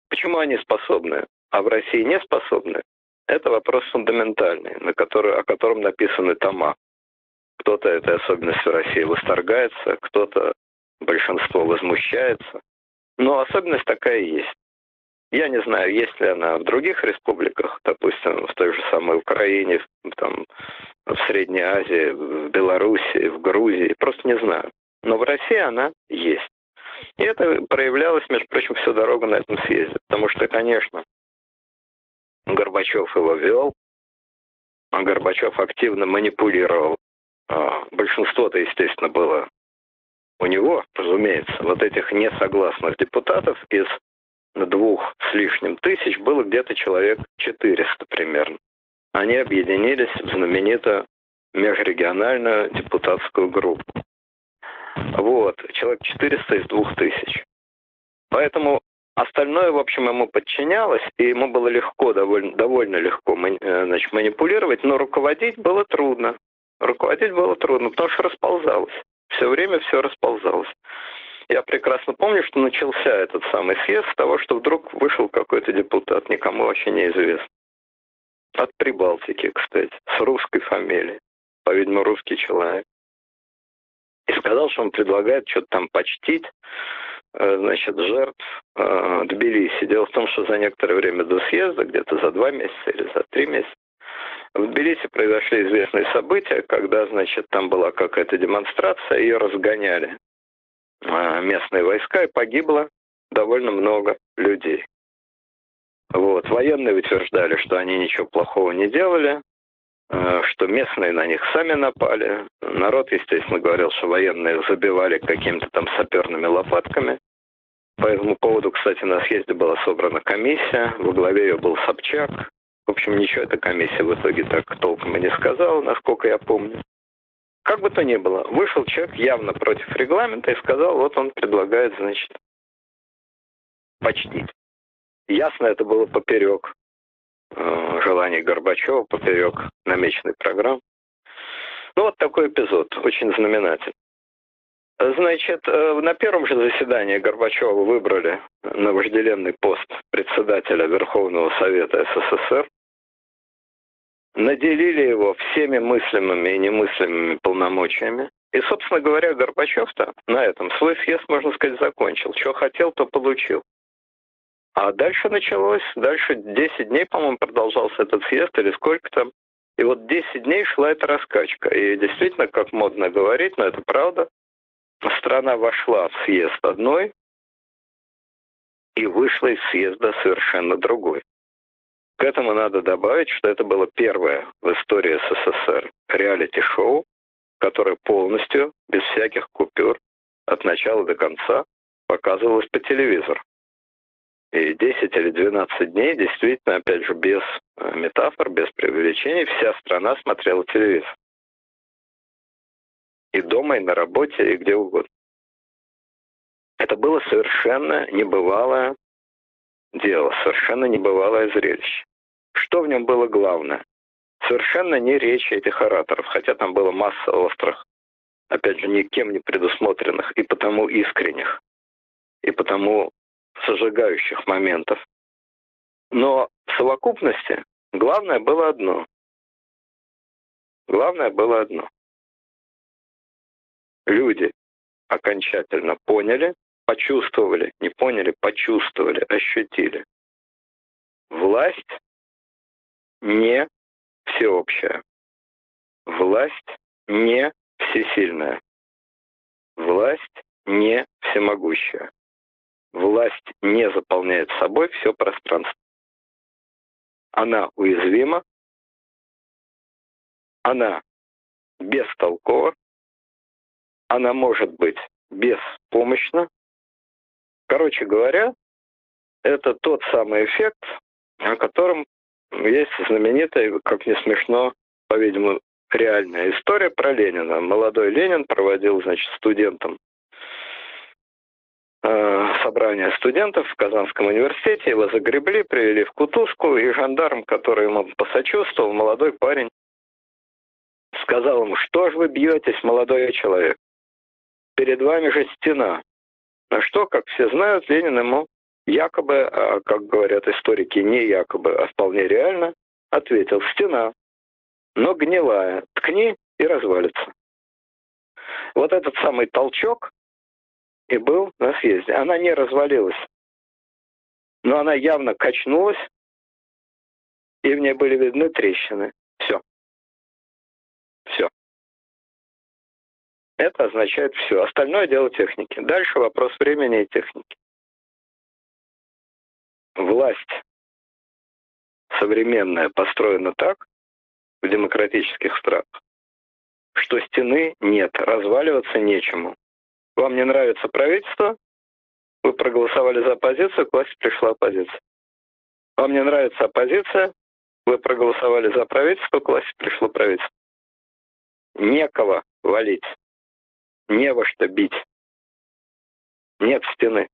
S2: Почему они способны, а в России не способны? Это вопрос фундаментальный, на который, о котором написаны тома. Кто-то этой особенностью России восторгается, кто-то, большинство возмущается. Но особенность такая есть. Я не знаю, есть ли она в других республиках, допустим, в той же самой Украине, там, в Средней Азии, в Беларуси, в Грузии, просто не знаю. Но в России она есть. И это проявлялось, между прочим, всю дорогу на этом съезде. Потому что, конечно, Горбачев его вел, а Горбачев активно манипулировал а, большинство-то, естественно, было у него, разумеется. Вот этих несогласных депутатов из двух с лишним тысяч было где-то человек 400 примерно. Они объединились в знаменитую межрегиональную депутатскую группу. Вот, человек 400 из двух тысяч. Поэтому остальное, в общем, ему подчинялось, и ему было легко, довольно, довольно легко э, значит, манипулировать, но руководить было трудно. Руководить было трудно, потому что расползалось. Все время все расползалось. Я прекрасно помню, что начался этот самый съезд с того, что вдруг вышел какой-то депутат, никому вообще неизвестно. От Прибалтики, кстати, с русской фамилией. По-видимому, русский человек. И сказал, что он предлагает что-то там почтить, э, значит, жертв э, Тбилиси. Дело в том, что за некоторое время до съезда, где-то за два месяца или за три месяца, в Тбилиси произошли известные события, когда, значит, там была какая-то демонстрация, ее разгоняли а, местные войска, и погибло довольно много людей. Вот. Военные утверждали, что они ничего плохого не делали, что местные на них сами напали. Народ, естественно, говорил, что военные забивали какими-то там саперными лопатками. По этому поводу, кстати, на съезде была собрана комиссия, во главе ее был Собчак, в общем, ничего эта комиссия в итоге так толком и не сказала, насколько я помню. Как бы то ни было, вышел человек явно против регламента и сказал, вот он предлагает, значит, почтить. Ясно, это было поперек э, желаний Горбачева, поперек намеченной программы. Ну, вот такой эпизод, очень знаменательный. Значит, э, на первом же заседании Горбачева выбрали на вожделенный пост председателя Верховного Совета СССР наделили его всеми мыслимыми и немыслимыми полномочиями. И, собственно говоря, Горбачев-то на этом свой съезд, можно сказать, закончил. Что хотел, то получил. А дальше началось, дальше 10 дней, по-моему, продолжался этот съезд, или сколько там. И вот 10 дней шла эта раскачка. И действительно, как модно говорить, но это правда, страна вошла в съезд одной и вышла из съезда совершенно другой. К этому надо добавить, что это было первое в истории СССР реалити-шоу, которое полностью, без всяких купюр, от начала до конца показывалось по телевизору. И 10 или 12 дней действительно, опять же, без э, метафор, без преувеличений, вся страна смотрела телевизор. И дома, и на работе, и где угодно. Это было совершенно небывалое дело, совершенно небывалое зрелище. Что в нем было главное? Совершенно не речь этих ораторов, хотя там было масса острых, опять же, никем не предусмотренных и потому искренних, и потому сожигающих моментов. Но в совокупности главное было одно. Главное было одно. Люди окончательно поняли, почувствовали, не поняли, почувствовали, ощутили. Власть не всеобщая. Власть не всесильная. Власть не всемогущая. Власть не заполняет собой все пространство. Она уязвима, она бестолкова, она может быть беспомощна. Короче говоря, это тот самый эффект, о котором есть знаменитая, как не смешно, по-видимому, реальная история про Ленина. Молодой Ленин проводил, значит, студентам э, собрание студентов в Казанском университете. Его загребли, привели в кутузку, и жандарм, который ему посочувствовал, молодой парень, сказал ему, что ж вы бьетесь, молодой человек? Перед вами же стена. На что, как все знают, Ленин ему якобы, а, как говорят историки, не якобы, а вполне реально, ответил «стена, но гнилая, ткни и развалится». Вот этот самый толчок и был на съезде. Она не развалилась, но она явно качнулась, и в ней были видны трещины. Все. Все. Это означает все. Остальное дело техники. Дальше вопрос времени и техники власть современная построена так в демократических странах, что стены нет, разваливаться нечему. Вам не нравится правительство, вы проголосовали за оппозицию, к власти пришла оппозиция. Вам не нравится оппозиция, вы проголосовали за правительство, к власти пришло правительство. Некого валить, не во что бить. Нет стены.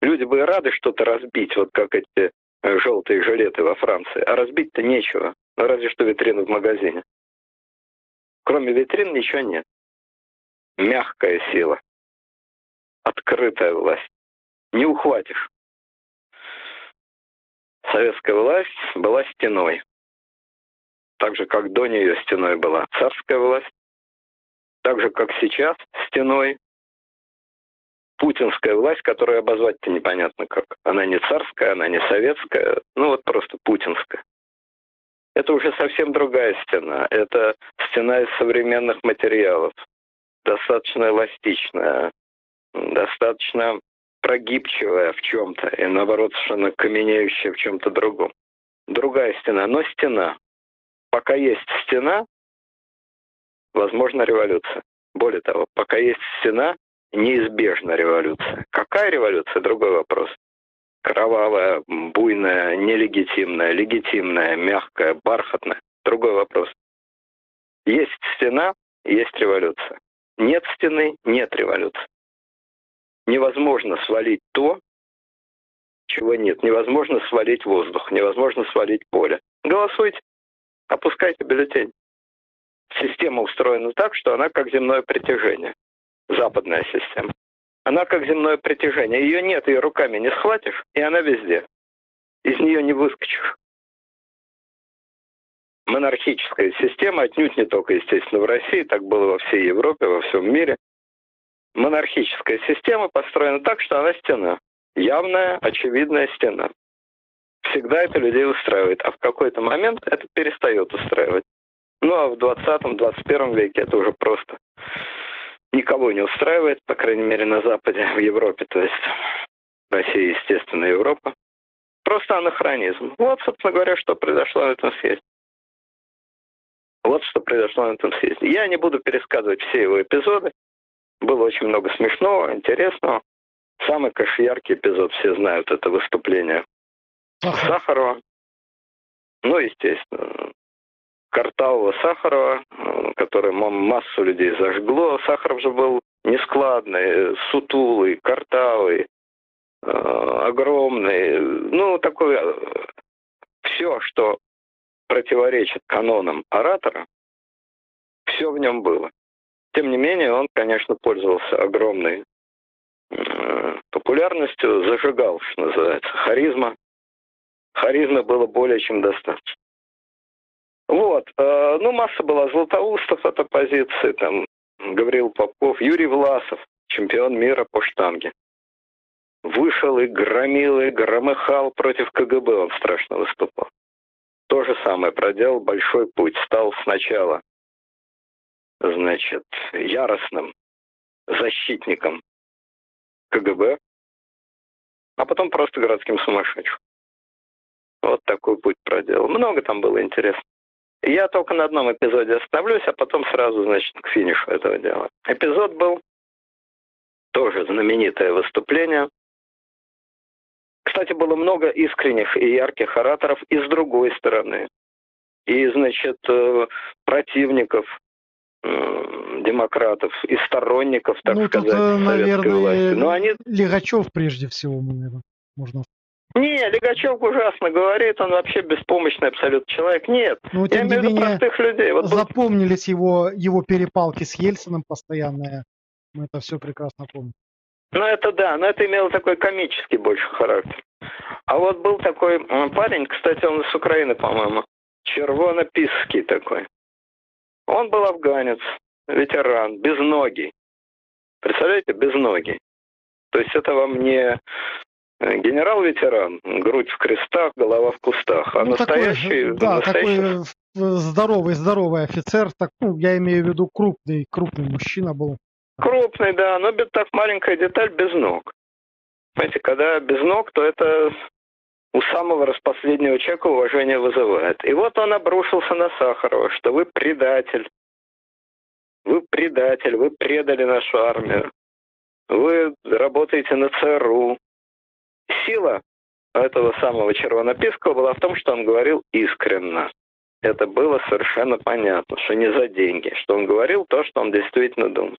S2: Люди бы рады что-то разбить, вот как эти э, желтые жилеты во Франции, а разбить-то нечего, ну, разве что витрину в магазине. Кроме витрин ничего нет. Мягкая сила. Открытая власть. Не ухватишь. Советская власть была стеной. Так же, как до нее стеной была царская власть. Так же, как сейчас стеной путинская власть, которую обозвать-то непонятно как. Она не царская, она не советская, ну вот просто путинская. Это уже совсем другая стена. Это стена из современных материалов. Достаточно эластичная, достаточно прогибчивая в чем-то, и наоборот, совершенно каменеющая в чем-то другом. Другая стена, но стена. Пока есть стена, возможна революция. Более того, пока есть стена, неизбежна революция. Какая революция? Другой вопрос. Кровавая, буйная, нелегитимная, легитимная, мягкая, бархатная. Другой вопрос. Есть стена, есть революция. Нет стены, нет революции. Невозможно свалить то, чего нет. Невозможно свалить воздух, невозможно свалить поле. Голосуйте, опускайте бюллетень. Система устроена так, что она как земное притяжение западная система. Она как земное притяжение. Ее нет, ее руками не схватишь, и она везде. Из нее не выскочишь. Монархическая система, отнюдь не только, естественно, в России, так было во всей Европе, во всем мире. Монархическая система построена так, что она стена. явная, очевидная стена. Всегда это людей устраивает, а в какой-то момент это перестает устраивать. Ну а в 20-21 веке это уже просто никого не устраивает, по крайней мере на Западе, в Европе, то есть Россия, естественно, Европа. Просто анахронизм. Вот, собственно говоря, что произошло на этом съезде. Вот что произошло на этом съезде. Я не буду пересказывать все его эпизоды. Было очень много смешного, интересного. Самый, конечно, яркий эпизод, все знают, это выступление. Сахарова. Ну, естественно, Картавого Сахарова, который массу людей зажгло. Сахаров же был нескладный, сутулый, картавый, э, огромный. Ну, такой э, все, что противоречит канонам оратора, все в нем было. Тем не менее, он, конечно, пользовался огромной популярностью, зажигал, что называется, харизма. Харизмы было более чем достаточно. Вот. Э, ну, масса была златоустов от оппозиции, там, Гаврил Попов, Юрий Власов, чемпион мира по штанге. Вышел и громил, и громыхал против КГБ, он страшно выступал. То же самое, проделал большой путь, стал сначала, значит, яростным защитником КГБ, а потом просто городским сумасшедшим. Вот такой путь проделал. Много там было интересно. Я только на одном эпизоде остановлюсь, а потом сразу, значит, к финишу этого дела. Эпизод был тоже знаменитое выступление. Кстати, было много искренних и ярких ораторов и с другой стороны. И, значит, э, противников демократов и сторонников, так
S1: ну,
S2: сказать,
S1: тут, э, наверное, власти. Но они... Легачев прежде всего, наверное, можно
S2: не, Легачев ужасно говорит, он вообще беспомощный абсолютно человек. Нет,
S1: ну, я имею в виду простых людей. Вот запомнились его, его перепалки с Ельциным постоянные. Мы это все прекрасно помним.
S2: Ну это да, но это имело такой комический больше характер. А вот был такой парень, кстати, он из Украины, по-моему, червонописский такой. Он был афганец, ветеран, без ноги. Представляете, без ноги. То есть это вам не Э, генерал-ветеран, грудь в крестах, голова в кустах. А ну, настоящий...
S1: Такой, да, настоящий... такой э, здоровый, здоровый офицер, так, ну, я имею в виду крупный, крупный мужчина был.
S2: Крупный, да, но так маленькая деталь без ног. Понимаете, когда без ног, то это у самого распоследнего человека уважение вызывает. И вот он обрушился на Сахарова, что вы предатель. Вы предатель, вы предали нашу армию. Вы работаете на ЦРУ, Сила этого самого Червонописского была в том, что он говорил искренно. Это было совершенно понятно, что не за деньги, что он говорил то, что он действительно думал.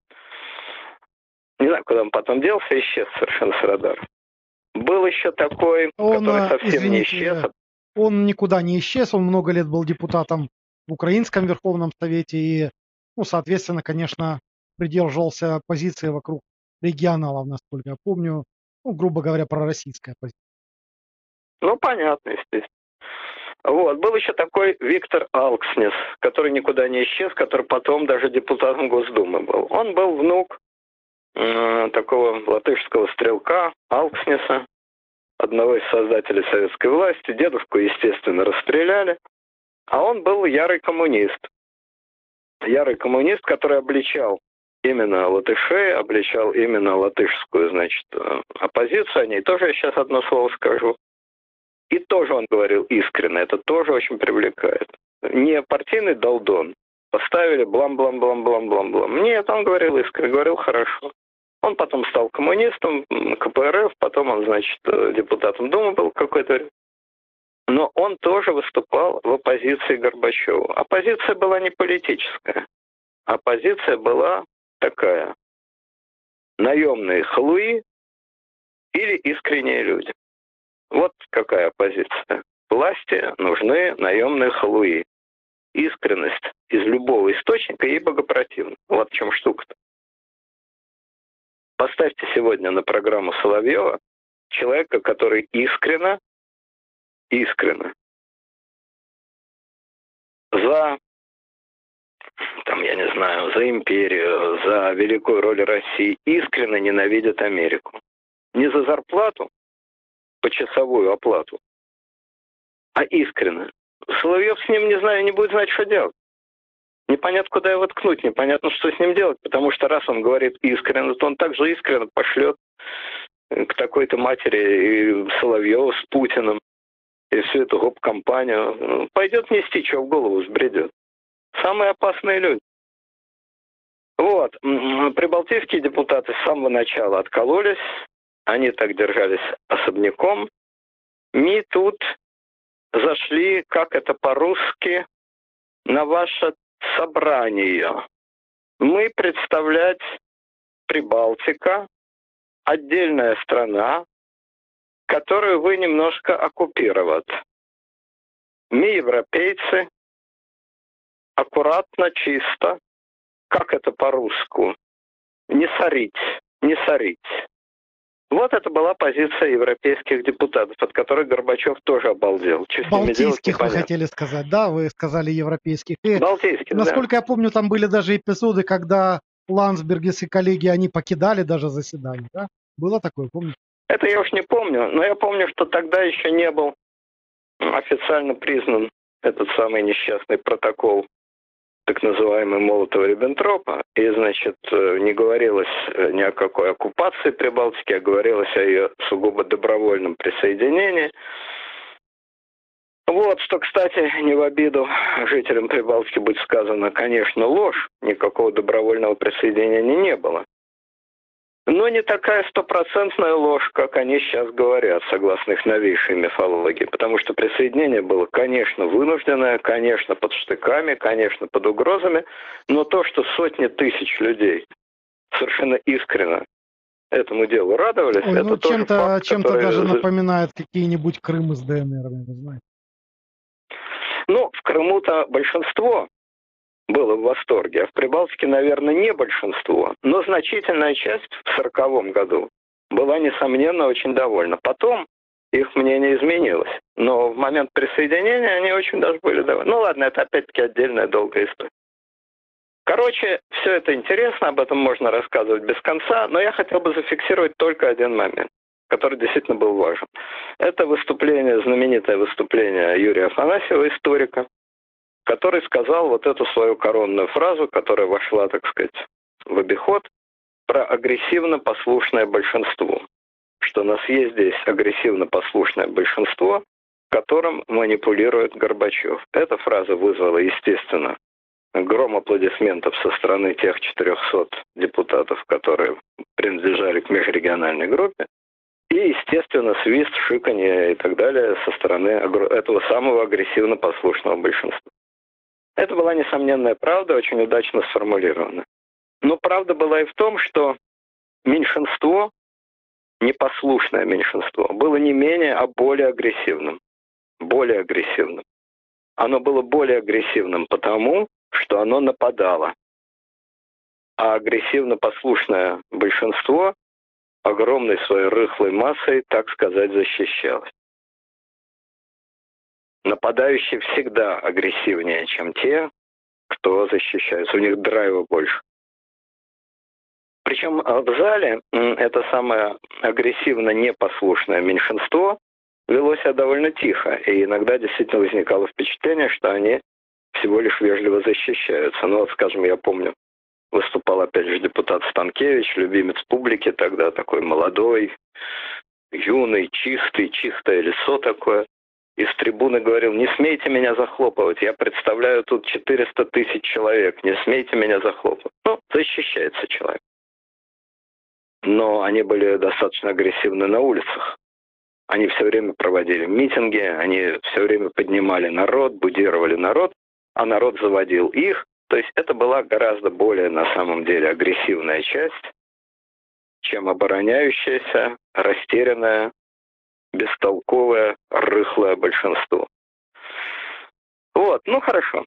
S2: Не знаю, куда он потом делся, исчез совершенно с радара. Был еще такой, он, который совсем извините, не исчез.
S1: Он никуда не исчез, он много лет был депутатом в Украинском Верховном Совете и, ну, соответственно, конечно, придерживался позиции вокруг регионалов, насколько я помню ну, грубо говоря, пророссийская позиция.
S2: Ну, понятно, естественно. Вот. Был еще такой Виктор Алкснес, который никуда не исчез, который потом даже депутатом Госдумы был. Он был внук э, такого латышского стрелка Алкснеса, одного из создателей советской власти. Дедушку, естественно, расстреляли. А он был ярый коммунист. Ярый коммунист, который обличал именно латышей, обличал именно латышскую, значит, э, оппозицию. О ней тоже я сейчас одно слово скажу. И тоже он говорил искренне, это тоже очень привлекает. Не партийный долдон, поставили блам-блам-блам-блам-блам-блам. Нет, он говорил искренне, говорил хорошо. Он потом стал коммунистом, КПРФ, потом он, значит, э, депутатом Думы был какой-то но он тоже выступал в оппозиции Горбачеву. Оппозиция была не политическая. Оппозиция была такая. Наемные халуи или искренние люди. Вот какая позиция. Власти нужны наемные халуи. Искренность из любого источника ей богопротивна. Вот в чем штука-то. Поставьте сегодня на программу Соловьева человека, который искренно, искренно за там, я не знаю, за империю, за великую роль России, искренне ненавидят Америку. Не за зарплату, почасовую оплату, а искренне, Соловьев с ним, не знаю, не будет знать, что делать. Непонятно, куда его ткнуть, непонятно, что с ним делать, потому что раз он говорит искренне, то он также искренне пошлет к такой-то матери и Соловьеву с Путиным и всю эту гоп-компанию. Пойдет нести, что в голову сбредет. Самые опасные люди. Вот. Прибалтийские депутаты с самого начала откололись. Они так держались особняком. Мы тут зашли, как это по-русски, на ваше собрание. Мы представлять Прибалтика, отдельная страна, которую вы немножко оккупировать. Мы, европейцы, аккуратно, чисто, как это по-русски, не сорить, не сорить. Вот это была позиция европейских депутатов, от которой Горбачев тоже обалдел.
S1: Что Балтийских вы хотели сказать, да? Вы сказали европейских. И,
S2: Балтийских,
S1: Насколько
S2: да.
S1: я помню, там были даже эпизоды, когда Ландсбергис и коллеги, они покидали даже заседание, да? Было такое, помните?
S2: Это я уж не помню, но я помню, что тогда еще не был официально признан этот самый несчастный протокол так называемый Молотова-Риббентропа, и, значит, э, не говорилось э, ни о какой оккупации Прибалтики, а говорилось о ее сугубо добровольном присоединении. Вот, что, кстати, не в обиду жителям Прибалтики будет сказано, конечно, ложь, никакого добровольного присоединения не было. Но не такая стопроцентная ложь, как они сейчас говорят, согласно их новейшей мифологии. Потому что присоединение было, конечно, вынужденное, конечно, под штыками, конечно, под угрозами. Но то, что сотни тысяч людей совершенно искренне этому делу радовались,
S1: Ой,
S2: это
S1: ну,
S2: тоже
S1: чем-то,
S2: факт,
S1: чем-то
S2: который...
S1: даже напоминает какие-нибудь Крым из ДНР, вы знаете.
S2: Ну, в Крыму-то большинство было в восторге, а в Прибалтике, наверное, не большинство, но значительная часть в 1940 году была, несомненно, очень довольна. Потом их мнение изменилось, но в момент присоединения они очень даже были довольны. Ну ладно, это опять-таки отдельная долгая история. Короче, все это интересно, об этом можно рассказывать без конца, но я хотел бы зафиксировать только один момент, который действительно был важен. Это выступление, знаменитое выступление Юрия Афанасьева, историка, который сказал вот эту свою коронную фразу, которая вошла, так сказать, в обиход, про агрессивно-послушное большинство. Что у нас есть здесь агрессивно-послушное большинство, которым манипулирует Горбачев. Эта фраза вызвала, естественно, гром аплодисментов со стороны тех 400 депутатов, которые принадлежали к межрегиональной группе. И, естественно, свист, шиканье и так далее со стороны этого самого агрессивно-послушного большинства. Это была несомненная правда, очень удачно сформулирована. Но правда была и в том, что меньшинство, непослушное меньшинство, было не менее, а более агрессивным. Более агрессивным. Оно было более агрессивным потому, что оно нападало. А агрессивно-послушное большинство огромной своей рыхлой массой, так сказать, защищалось. Нападающие всегда агрессивнее, чем те, кто защищается. У них драйва больше. Причем а, в зале это самое агрессивно непослушное меньшинство вело себя довольно тихо. И иногда действительно возникало впечатление, что они всего лишь вежливо защищаются. Ну вот, скажем, я помню, выступал опять же депутат Станкевич, любимец публики тогда, такой молодой, юный, чистый, чистое лицо такое из трибуны говорил, не смейте меня захлопывать, я представляю тут 400 тысяч человек, не смейте меня захлопывать. Ну, защищается человек. Но они были достаточно агрессивны на улицах. Они все время проводили митинги, они все время поднимали народ, будировали народ, а народ заводил их. То есть это была гораздо более, на самом деле, агрессивная часть, чем обороняющаяся, растерянная, бестолковое, рыхлое большинство. Вот, ну хорошо.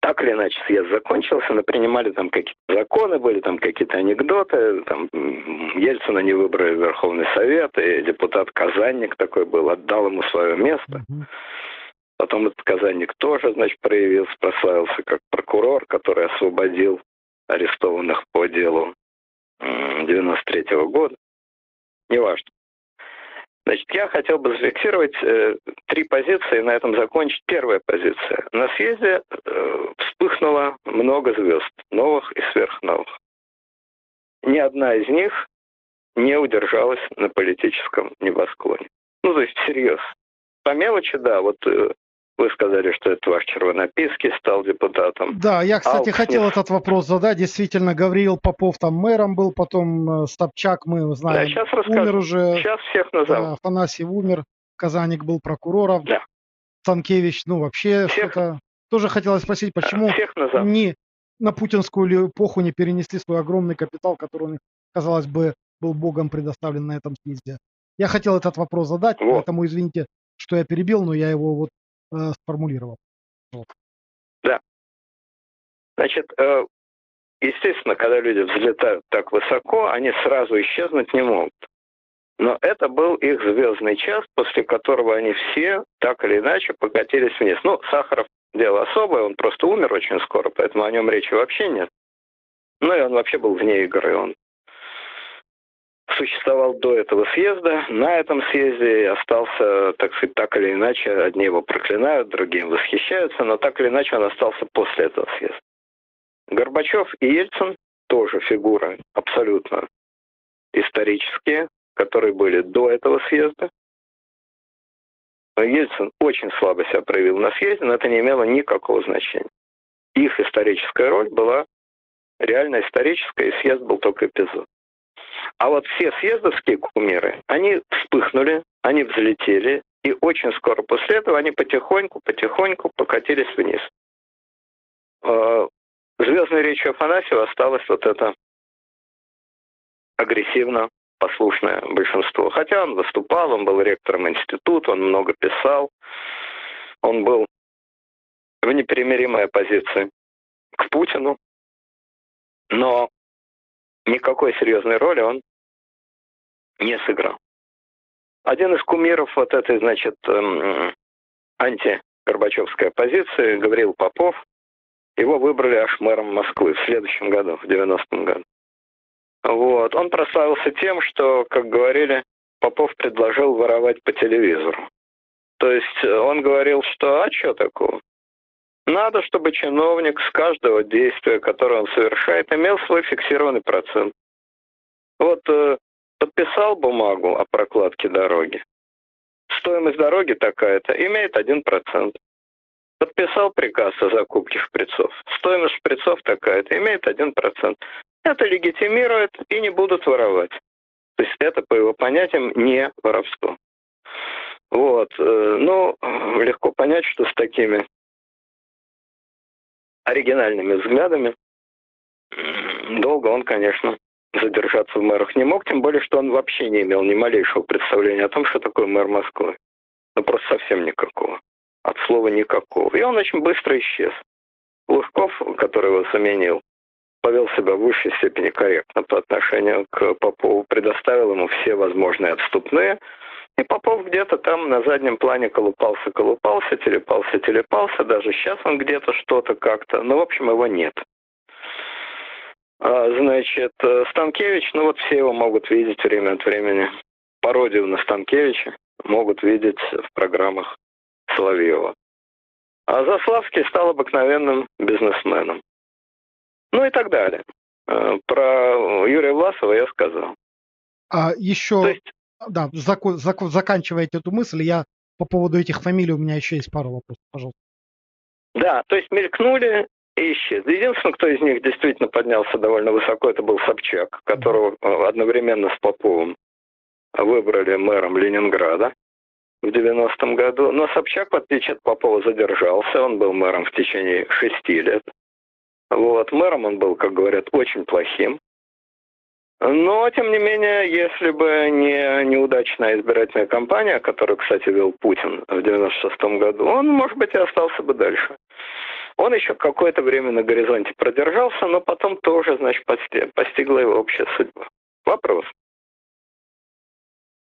S2: Так или иначе, съезд закончился, мы принимали там какие-то законы, были там какие-то анекдоты, там Ельцина не выбрали в Верховный Совет, и депутат Казанник такой был, отдал ему свое место. Потом этот Казанник тоже, значит, проявился, прославился как прокурор, который освободил арестованных по делу 93 -го года. Неважно. Значит, я хотел бы зафиксировать э, три позиции и на этом закончить. Первая позиция. На съезде э, вспыхнуло много звезд, новых и сверхновых. Ни одна из них не удержалась на политическом небосклоне. Ну, то есть всерьез. По мелочи, да, вот э, вы сказали, что это ваш Червонописский стал депутатом.
S1: Да, я, кстати, Алкс хотел этот вопрос задать. Действительно, Гавриил Попов там мэром был, потом э, Стопчак, мы знаем, да, сейчас умер уже.
S2: Сейчас всех назову.
S1: Афанасьев умер, Казаник был прокурором.
S2: Да.
S1: Станкевич, ну вообще всех... что-то... Тоже хотелось спросить, почему всех не на путинскую эпоху не перенесли свой огромный капитал, который, казалось бы, был богом предоставлен на этом съезде. Я хотел этот вопрос задать, вот. поэтому извините, что я перебил, но я его вот сформулировал. Вот.
S2: Да. Значит, э, естественно, когда люди взлетают так высоко, они сразу исчезнуть не могут. Но это был их звездный час, после которого они все так или иначе покатились вниз. Ну, Сахаров дело особое, он просто умер очень скоро, поэтому о нем речи вообще нет. Ну и он вообще был вне игры, он существовал до этого съезда. На этом съезде остался, так сказать, так или иначе, одни его проклинают, другие восхищаются, но так или иначе он остался после этого съезда. Горбачев и Ельцин тоже фигуры абсолютно исторические, которые были до этого съезда. Ельцин очень слабо себя проявил на съезде, но это не имело никакого значения. Их историческая роль была реально историческая, и съезд был только эпизод. А вот все съездовские кумиры, они вспыхнули, они взлетели, и очень скоро после этого они потихоньку-потихоньку покатились вниз. А, звездной речью Афанасьева осталось вот это агрессивно послушное большинство. Хотя он выступал, он был ректором института, он много писал, он был в непримиримой оппозиции к Путину, но никакой серьезной роли он не сыграл. Один из кумиров вот этой, значит, эм, антигорбачевской оппозиции, Гавриил Попов, его выбрали аж мэром Москвы в следующем году, в 90-м году. Вот. Он прославился тем, что, как говорили, Попов предложил воровать по телевизору. То есть э, он говорил, что а что такого? Надо, чтобы чиновник с каждого действия, которое он совершает, имел свой фиксированный процент. Вот э, подписал бумагу о прокладке дороги. Стоимость дороги такая-то, имеет 1%. Подписал приказ о закупке шприцов. Стоимость шприцов такая-то, имеет 1%. Это легитимирует и не будут воровать. То есть это, по его понятиям, не воровство. Вот. Э, ну, легко понять, что с такими оригинальными взглядами долго он, конечно, задержаться в мэрах не мог, тем более, что он вообще не имел ни малейшего представления о том, что такое мэр Москвы. Ну, просто совсем никакого. От слова никакого. И он очень быстро исчез. Лужков, который его заменил, повел себя в высшей степени корректно по отношению к Попову, предоставил ему все возможные отступные, и Попов где-то там на заднем плане колупался, колупался, телепался, телепался, даже сейчас он где-то что-то как-то, но, в общем, его нет. А, значит, э, Станкевич, ну вот все его могут видеть время от времени. Пародию на Станкевича могут видеть в программах Соловьева. А Заславский стал обыкновенным бизнесменом. Ну и так далее. Э, про Юрия Власова я сказал.
S1: А еще, есть... да, заку, зак, заканчиваете эту мысль, я по поводу этих фамилий у меня еще есть пару вопросов, пожалуйста.
S2: Да, то есть мелькнули и исчезли. Единственный, кто из них действительно поднялся довольно высоко, это был Собчак, которого э, одновременно с Поповым выбрали мэром Ленинграда в 90-м году. Но Собчак, в отличие от Попова, задержался. Он был мэром в течение шести лет. Вот. Мэром он был, как говорят, очень плохим. Но, тем не менее, если бы не неудачная избирательная кампания, которую, кстати, вел Путин в 96 году, он, может быть, и остался бы дальше. Он еще какое-то время на горизонте продержался, но потом тоже, значит, постигла его общая судьба. Вопрос.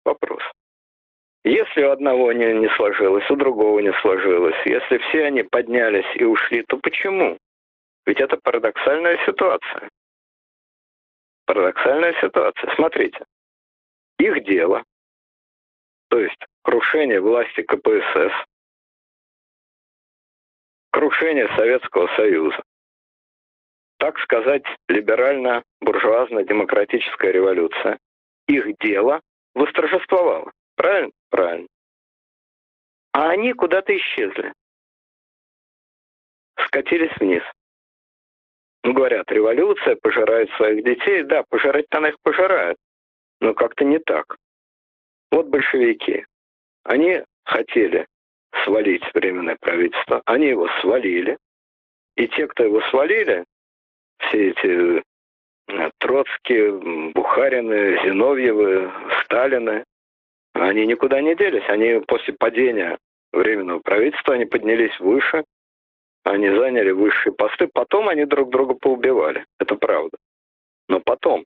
S2: Вопрос. Если у одного не, не сложилось, у другого не сложилось, если все они поднялись и ушли, то почему? Ведь это парадоксальная ситуация. Парадоксальная ситуация. Смотрите, их дело то есть крушение власти КПСС, крушение Советского Союза. Так сказать, либерально-буржуазно-демократическая революция. Их дело восторжествовало. Правильно? Правильно. А они куда-то исчезли. Скатились вниз. Ну, говорят, революция пожирает своих детей. Да, пожирать-то она их пожирает. Но как-то не так. Вот большевики. Они хотели свалить Временное правительство. Они его свалили. И те, кто его свалили, все эти э, Троцкие, Бухарины, Зиновьевы, Сталины, они никуда не делись. Они после падения Временного правительства, они поднялись выше, они заняли высшие посты, потом они друг друга поубивали. Это правда. Но потом.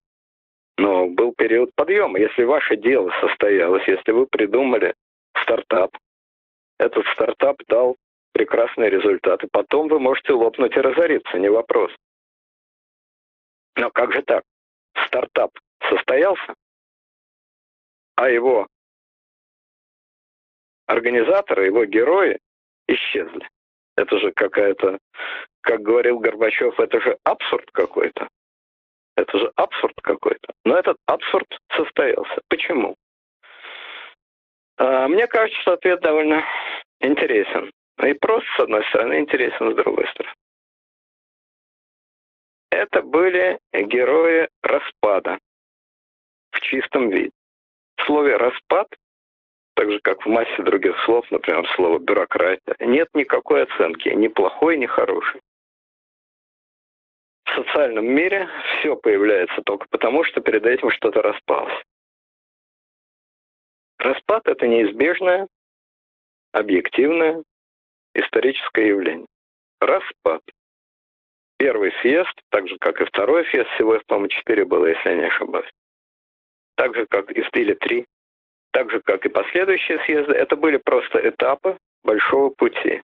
S2: Но был период подъема. Если ваше дело состоялось, если вы придумали стартап, этот стартап дал прекрасные результаты, потом вы можете лопнуть и разориться, не вопрос. Но как же так? Стартап состоялся, а его организаторы, его герои исчезли. Это же какая-то, как говорил Горбачев, это же абсурд какой-то. Это же абсурд какой-то. Но этот абсурд состоялся. Почему? А, мне кажется, что ответ довольно интересен. И просто, с одной стороны, интересен, с другой стороны. Это были герои распада в чистом виде. В слове «распад», так же, как в массе других слов, например, слово «бюрократия», нет никакой оценки, ни плохой, ни хорошей. В социальном мире все появляется только потому, что перед этим что-то распалось. Распад – это неизбежное, объективное, историческое явление. Распад – первый съезд, так же, как и второй съезд, всего их, по-моему, четыре было, если я не ошибаюсь. Так же, как и или три. Так же, как и последующие съезды, это были просто этапы большого пути.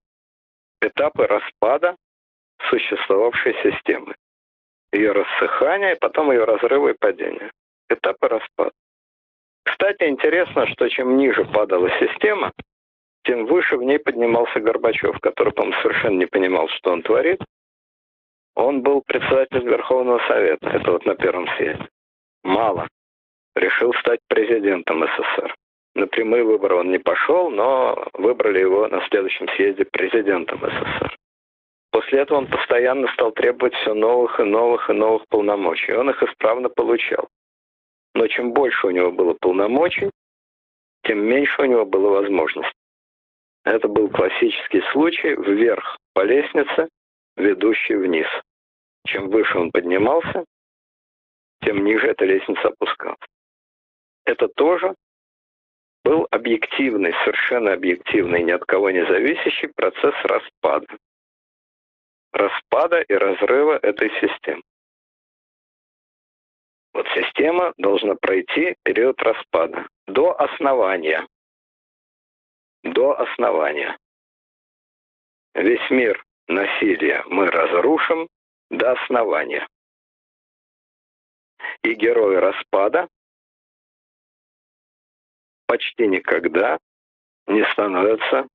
S2: Этапы распада существовавшей системы. Ее рассыхания, потом ее разрыва и падения. Этапы распада. Кстати, интересно, что чем ниже падала система, тем выше в ней поднимался Горбачев, который, по-моему, совершенно не понимал, что он творит, он был председателем Верховного Совета, это вот на первом съезде. Мало. Решил стать президентом СССР. На прямые выборы он не пошел, но выбрали его на следующем съезде президентом СССР. После этого он постоянно стал требовать все новых и новых и новых полномочий. Он их исправно получал. Но чем больше у него было полномочий, тем меньше у него было возможностей. Это был классический случай вверх по лестнице, ведущий вниз. Чем выше он поднимался, тем ниже эта лестница опускалась. Это тоже был объективный, совершенно объективный, ни от кого не зависящий процесс распада. Распада и разрыва этой системы. Вот система должна пройти период распада до основания. До основания. Весь мир насилия мы разрушим до основания. И герои распада почти никогда не становятся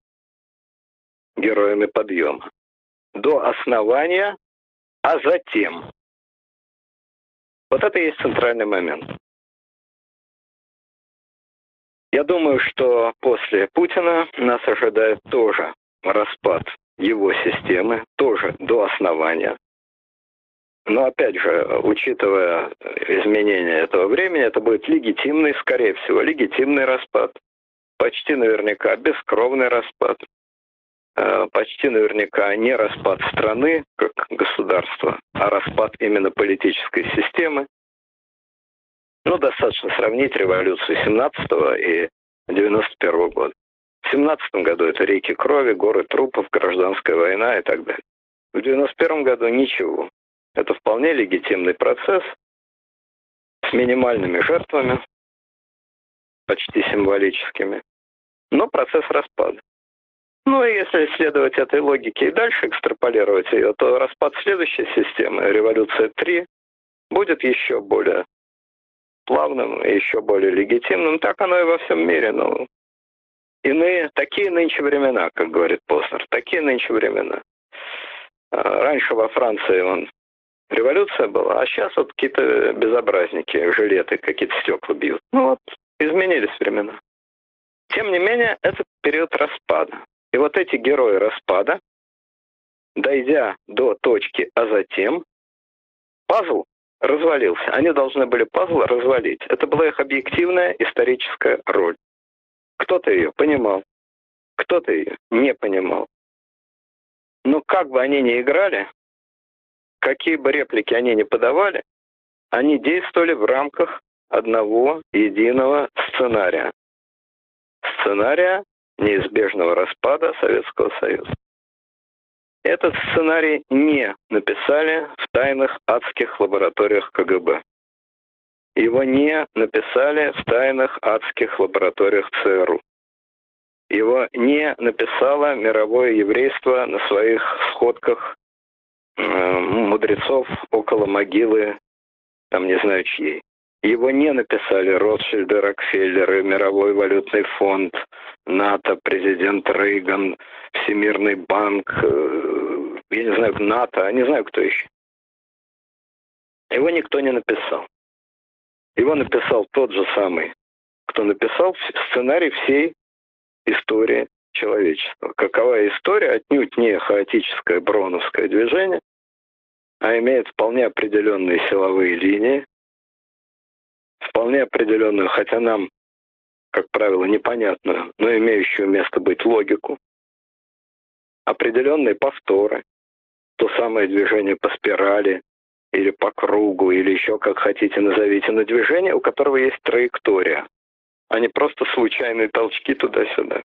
S2: героями подъема. До основания, а затем. Вот это и есть центральный момент. Я думаю, что после Путина нас ожидает тоже распад его системы тоже до основания. Но опять же, учитывая изменения этого времени, это будет легитимный, скорее всего, легитимный распад. Почти наверняка бескровный распад. Э, почти наверняка не распад страны как государства, а распад именно политической системы. Ну, достаточно сравнить революцию 17 и 91 года. В 17 году это реки крови, горы трупов, гражданская война и так далее. В 91 году ничего. Это вполне легитимный процесс с минимальными жертвами, почти символическими, но процесс распада. Ну и если следовать этой логике и дальше экстраполировать ее, то распад следующей системы, революция 3, будет еще более плавным и еще более легитимным. Так оно и во всем мире. Но Иные, такие нынче времена, как говорит Познер, такие нынче времена. А, раньше во Франции он революция была, а сейчас вот какие-то безобразники, жилеты, какие-то стекла бьют. Ну вот, изменились времена. Тем не менее, это период распада. И вот эти герои распада, дойдя до точки, а затем, пазл развалился. Они должны были пазл развалить. Это была их объективная историческая роль. Кто-то ее понимал, кто-то ее не понимал. Но как бы они ни играли, какие бы реплики они ни подавали, они действовали в рамках одного единого сценария. Сценария неизбежного распада Советского Союза. Этот сценарий не написали в тайных адских лабораториях КГБ. Его не написали в тайных адских лабораториях ЦРУ. Его не написало мировое еврейство на своих сходках мудрецов около могилы, там не знаю чьей. Его не написали Ротшильды, Рокфеллеры, Мировой валютный фонд, НАТО, президент Рейган, Всемирный банк, э, я не знаю, НАТО, я не знаю, кто еще. Его никто не написал. Его написал тот же самый, кто написал сценарий всей истории человечества. Какова история? Отнюдь не хаотическое броновское движение, а имеет вполне определенные силовые линии, вполне определенную, хотя нам, как правило, непонятную, но имеющую место быть логику, определенные повторы, то самое движение по спирали, или по кругу, или еще как хотите назовите, но движение, у которого есть траектория, а не просто случайные толчки туда-сюда.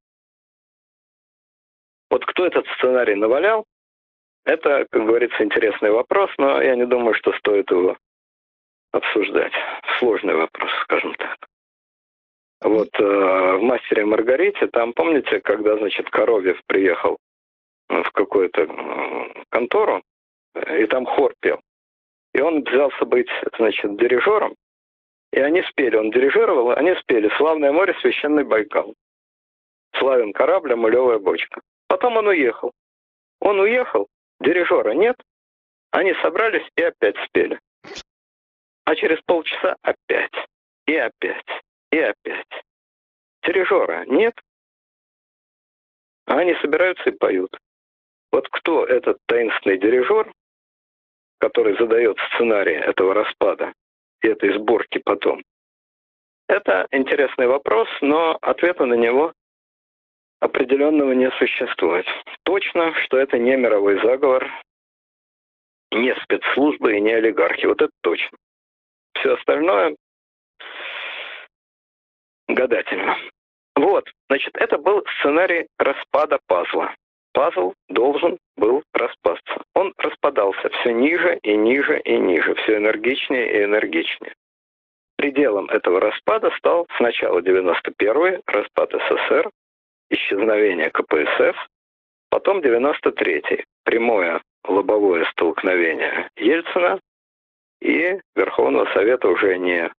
S2: Вот кто этот сценарий навалял, это, как говорится, интересный вопрос, но я не думаю, что стоит его обсуждать. Сложный вопрос, скажем так. Вот э, в «Мастере Маргарите», там, помните, когда, значит, Коровьев приехал в какую-то э, контору, и там хор пел. И он взялся быть, значит, дирижером, и они спели, он дирижировал, они спели «Славное море, священный Байкал». «Славен корабль, амулевая бочка». Потом он уехал. Он уехал, дирижера нет, они собрались и опять спели. А через полчаса опять, и опять, и опять. Дирижера нет, а они собираются и поют. Вот кто этот таинственный дирижер, который задает сценарий этого распада и этой сборки потом? Это интересный вопрос, но ответа на него определенного не существует. Точно, что это не мировой заговор, не спецслужбы и не олигархи. Вот это точно. Все остальное гадательно. Вот, значит, это был сценарий распада пазла пазл должен был распасться. Он распадался все ниже и ниже и ниже, все энергичнее и энергичнее. Пределом этого распада стал сначала 91-й, распад СССР, исчезновение КПСФ, потом 93-й, прямое лобовое столкновение Ельцина и Верховного Совета уже не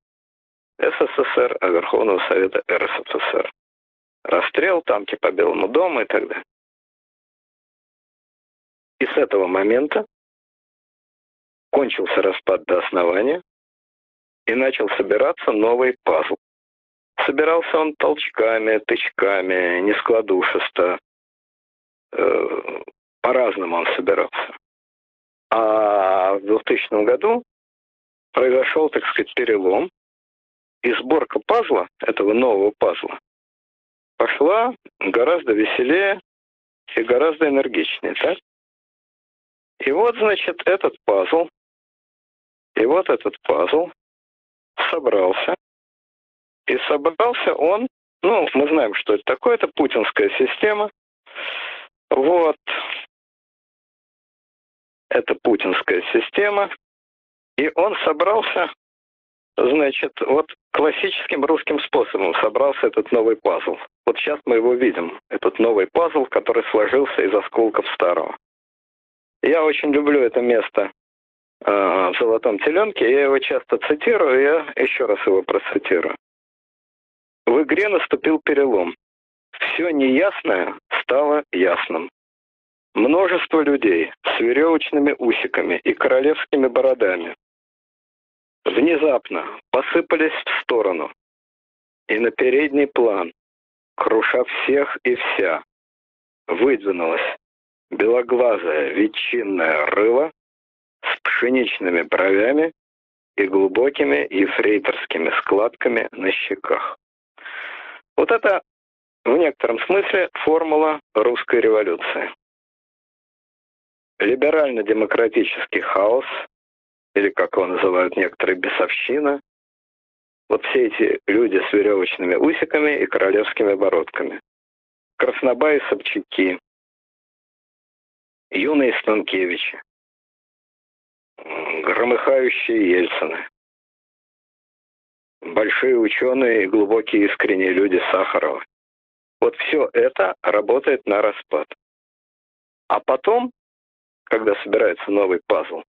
S2: СССР, а Верховного Совета РСФСР. Расстрел, танки по Белому дому и так далее. И с этого момента кончился распад до основания, и начал собираться новый пазл. Собирался он толчками, тычками, нескладушисто. Э, по-разному он собирался. А в 2000 году произошел, так сказать, перелом, и сборка пазла, этого нового пазла, пошла гораздо веселее и гораздо энергичнее, так? И вот, значит, этот пазл, и вот этот пазл собрался. И собрался он, ну, мы знаем, что это такое, это путинская система. Вот. Это путинская система. И он собрался, значит, вот классическим русским способом собрался этот новый пазл. Вот сейчас мы его видим, этот новый пазл, который сложился из осколков старого. Я очень люблю это место э, в «Золотом теленке». Я его часто цитирую, я еще раз его процитирую. В игре наступил перелом. все неясное стало ясным. Множество людей с веревочными усиками и королевскими бородами внезапно посыпались в сторону и на передний план, круша всех и вся, выдвинулась белоглазая ветчинная рыла с пшеничными бровями и глубокими ефрейторскими складками на щеках. Вот это в некотором смысле формула русской революции. Либерально-демократический хаос, или как его называют некоторые бесовщина, вот все эти люди с веревочными усиками и королевскими бородками. Краснобаи Собчаки, юные Станкевичи, громыхающие Ельцины, большие ученые и глубокие искренние люди Сахарова. Вот все это работает на распад. А потом, когда собирается новый пазл,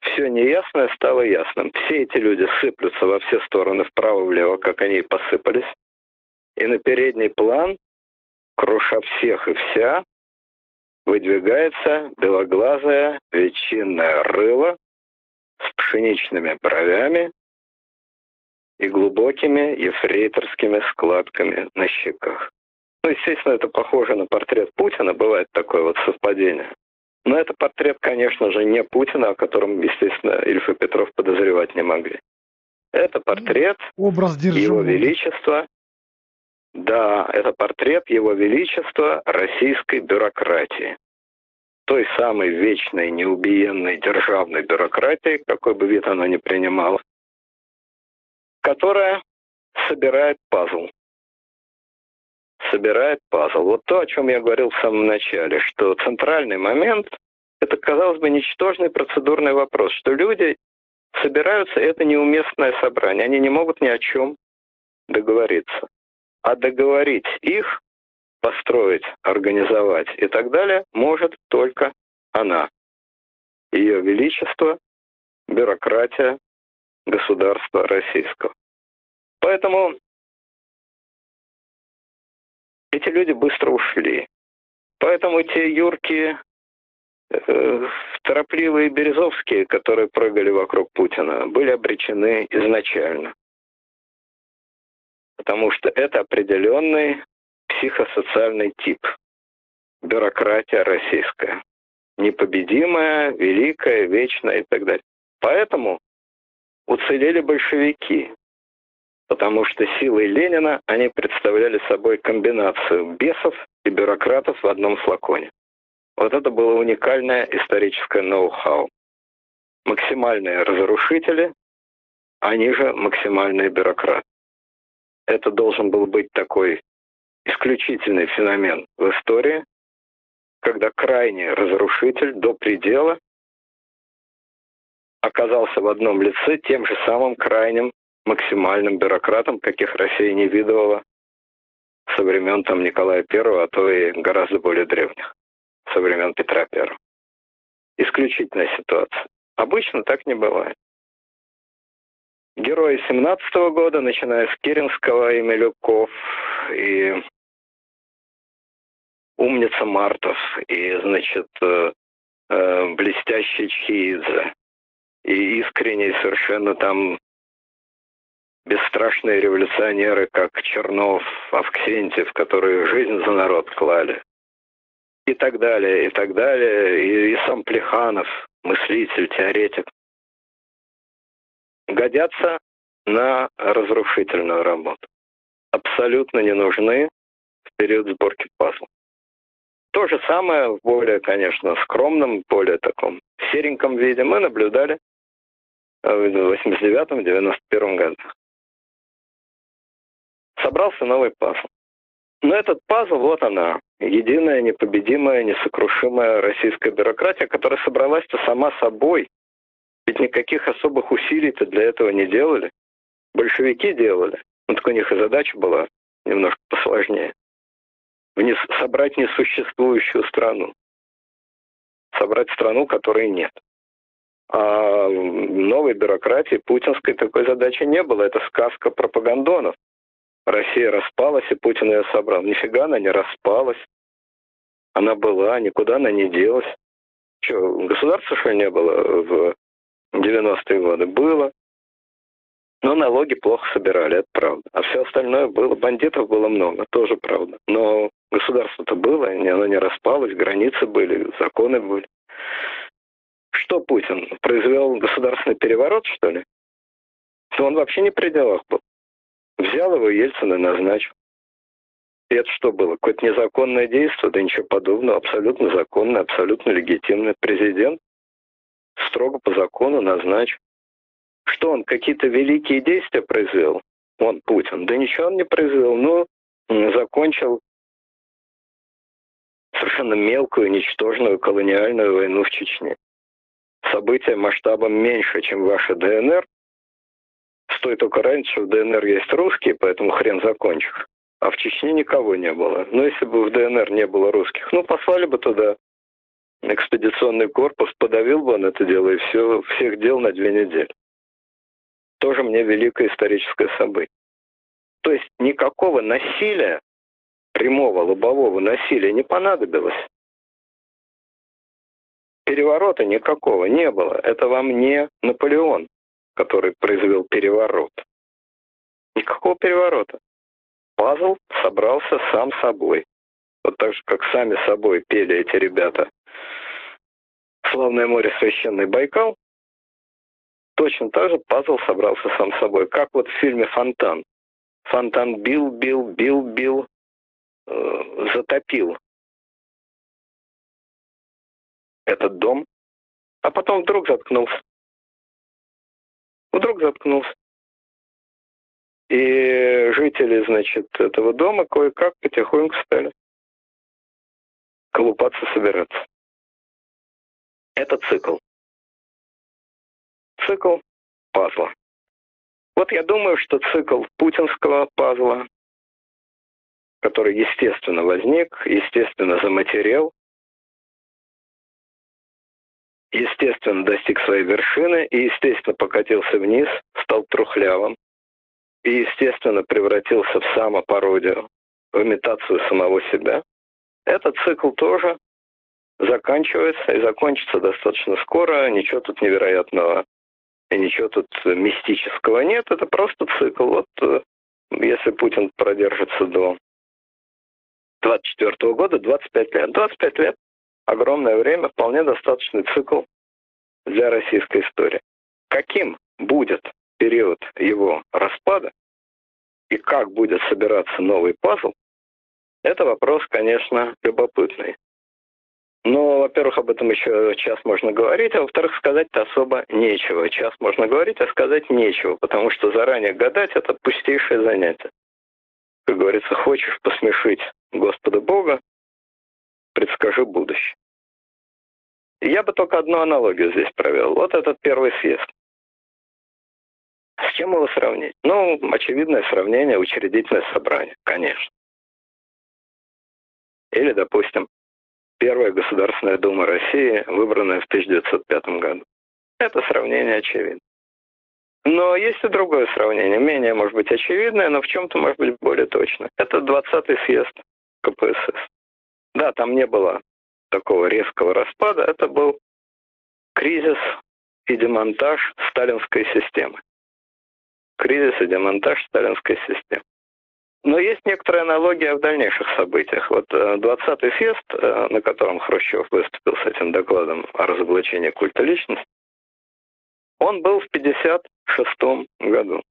S2: все неясное стало ясным. Все эти люди сыплются во все стороны, вправо-влево, как они и посыпались. И на передний план, круша всех и вся, выдвигается белоглазая ветчинная рыла с пшеничными бровями и глубокими ефрейторскими складками на щеках. Ну, естественно, это похоже на портрет Путина, бывает такое вот совпадение. Но это портрет, конечно же, не Путина, о котором, естественно, Ильф и Петров подозревать не могли. Это портрет
S1: Образ
S2: Его Величества. Да, это портрет Его Величества российской бюрократии. Той самой вечной, неубиенной державной бюрократии, какой бы вид она ни принимала, которая собирает пазл собирает пазл. Вот то, о чем я говорил в самом начале, что центральный момент – это, казалось бы, ничтожный процедурный вопрос, что люди собираются, это неуместное собрание, они не могут ни о чем договориться. А договорить их, построить, организовать и так далее может только она. Ее Величество, бюрократия государства российского. Поэтому эти люди быстро ушли. Поэтому те юрки, э, торопливые березовские, которые прыгали вокруг Путина, были обречены изначально. Потому что это определенный психосоциальный тип. Бюрократия российская. Непобедимая, великая, вечная и так далее. Поэтому уцелели большевики, потому что силой Ленина они представляли собой комбинацию бесов и бюрократов в одном флаконе. Вот это было уникальное историческое ноу-хау. Максимальные разрушители, они же максимальные бюрократы. Это должен был быть такой исключительный феномен в истории, когда крайний разрушитель до предела оказался в одном лице тем же самым крайним максимальным бюрократом, каких Россия не видывала со времен там Николая I, а то и гораздо более древних, со времен Петра I. Исключительная ситуация. Обычно так не бывает. Герои 17 -го года, начиная с Керенского и Милюков, и умница Мартов, и, значит, э, э, блестящий Чхиидзе, и искренний совершенно там бесстрашные революционеры, как Чернов, Авксентьев, которые жизнь за народ клали. И так далее, и так далее. И, и сам Плеханов, мыслитель, теоретик. Годятся на разрушительную работу. Абсолютно не нужны в период сборки пазла. То же самое в более, конечно, скромном, более таком сереньком виде мы наблюдали в 89-91 годах собрался новый пазл. Но этот пазл, вот она, единая, непобедимая, несокрушимая российская бюрократия, которая собралась-то сама собой. Ведь никаких особых усилий-то для этого не делали. Большевики делали. Ну, так у них и задача была немножко посложнее. Внес, собрать несуществующую страну. Собрать страну, которой нет. А новой бюрократии путинской такой задачи не было. Это сказка пропагандонов Россия распалась, и Путин ее собрал. Нифига она не распалась. Она была, никуда она не делась. Что, государства, что не было в 90-е годы? Было. Но налоги плохо собирали, это правда. А все остальное было. Бандитов было много, тоже правда. Но государство-то было, оно не распалось, границы были, законы были. Что Путин? Произвел государственный переворот, что ли? Он вообще не при делах был. Взял его Ельцин и назначил. И это что было? Какое-то незаконное действие? Да ничего подобного. Абсолютно законный, абсолютно легитимный президент. Строго по закону назначил. Что он, какие-то великие действия произвел? Он, Путин. Да ничего он не произвел. Ну, закончил совершенно мелкую, ничтожную колониальную войну в Чечне. Событие масштабом меньше, чем ваша ДНР. Стоит только раньше, что в ДНР есть русские, поэтому хрен закончишь. А в Чечне никого не было. Но если бы в ДНР не было русских, ну, послали бы туда экспедиционный корпус, подавил бы он это дело, и все, всех дел на две недели. Тоже мне великое историческое событие. То есть никакого насилия, прямого лобового насилия не понадобилось. Переворота никакого не было. Это вам не Наполеон, который произвел переворот. Никакого переворота. Пазл собрался сам собой. Вот так же, как сами собой пели эти ребята. «Славное море, священный Байкал», точно так же пазл собрался сам собой. Как вот в фильме «Фонтан». Фонтан бил, бил, бил, бил, э, затопил этот дом, а потом вдруг заткнулся. Вдруг заткнулся. И жители, значит, этого дома кое-как потихоньку стали колупаться, собираться. Это цикл. Цикл пазла. Вот я думаю, что цикл путинского пазла, который, естественно, возник, естественно, заматерел, естественно, достиг своей вершины и, естественно, покатился вниз, стал трухлявым и, естественно, превратился в самопародию, в имитацию самого себя. Этот цикл тоже заканчивается и закончится достаточно скоро. Ничего тут невероятного и ничего тут мистического нет. Это просто цикл. Вот э, если Путин продержится до 24 года, 25 лет. 25 лет – огромное время, вполне достаточный цикл для российской истории. Каким будет период его распада и как будет собираться новый пазл, это вопрос, конечно, любопытный. Но, во-первых, об этом еще час можно говорить, а во-вторых, сказать-то особо нечего. Час можно говорить, а сказать нечего, потому что заранее гадать – это пустейшее занятие. Как говорится, хочешь посмешить Господа Бога, предскажи будущее. Я бы только одну аналогию здесь провел. Вот этот первый съезд. С чем его сравнить? Ну, очевидное сравнение, учредительное собрание, конечно. Или, допустим, Первая Государственная Дума России, выбранная в 1905 году. Это сравнение очевидно. Но есть и другое сравнение, менее, может быть, очевидное, но в чем-то, может быть, более точно. Это 20-й съезд КПСС. Да, там не было такого резкого распада, это был кризис и демонтаж сталинской системы. Кризис и демонтаж сталинской системы. Но есть некоторая аналогия в дальнейших событиях. Вот 20-й э, фест, э, на котором Хрущев выступил с этим докладом о разоблачении культа личности, он был в 1956 году.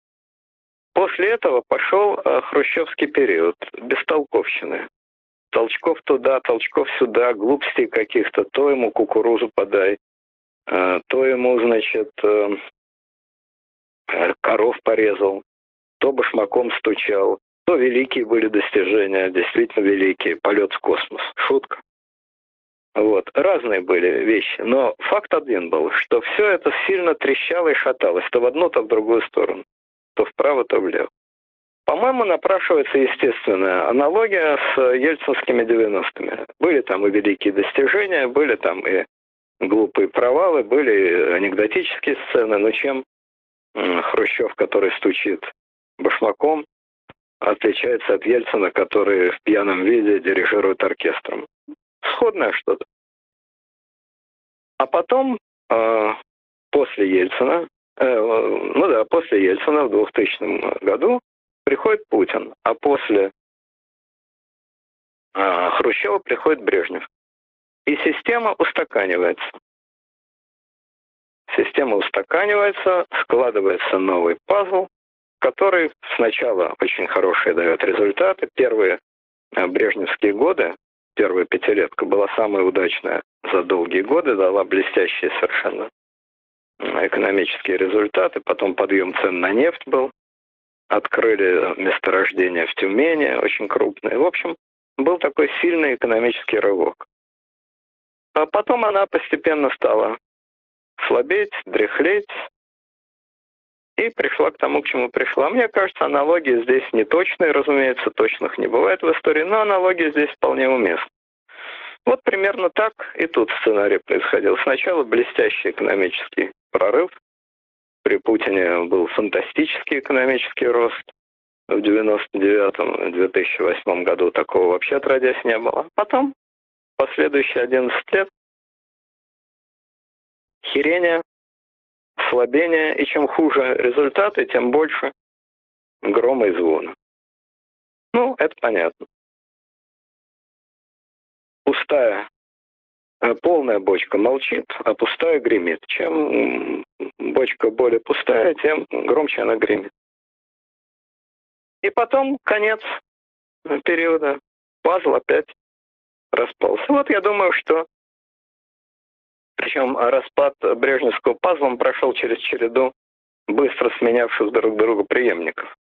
S2: После этого пошел э, хрущевский период бестолковщины. Толчков туда, толчков сюда, глупостей каких-то. То ему кукурузу подай, то ему, значит, коров порезал, то башмаком стучал, то великие были достижения, действительно великие. Полет в космос. Шутка. Вот. Разные были вещи. Но факт один был, что все это сильно трещало и шаталось. То в одну, то в другую сторону. То вправо, то влево. По-моему, напрашивается естественная аналогия с ельцинскими 90-ми. Были там и великие достижения, были там и глупые провалы, были анекдотические сцены, но чем Хрущев, который стучит башмаком, отличается от Ельцина, который в пьяном виде дирижирует оркестром. Сходное что-то. А потом, э, после Ельцина, э, ну да, после Ельцина в 2000 году приходит Путин, а после э, Хрущева приходит Брежнев. И система устаканивается. Система устаканивается, складывается новый пазл, который сначала очень хорошие дает результаты. Первые э, брежневские годы, первая пятилетка была самая удачная за долгие годы, дала блестящие совершенно экономические результаты. Потом подъем цен на нефть был. Открыли месторождение в Тюмени, очень крупное. В общем, был такой сильный экономический рывок. А потом она постепенно стала слабеть, дряхлеть, и пришла к тому, к чему пришла. Мне кажется, аналогии здесь не точные, разумеется, точных не бывает в истории, но аналогия здесь вполне уместна. Вот примерно так и тут сценарий происходил. Сначала блестящий экономический прорыв. При Путине был фантастический экономический рост. В 99-2008 году такого вообще отродясь не было. Потом, последующие 11 лет, херения, слабение, и чем хуже результаты, тем больше грома и звона. Ну, это понятно. Пустая, полная бочка молчит, а пустая гремит. Чем бочка более пустая, тем громче она гремит. И потом конец периода. Пазл опять распался. Вот я думаю, что причем распад Брежневского пазла прошел через череду быстро сменявших друг друга преемников.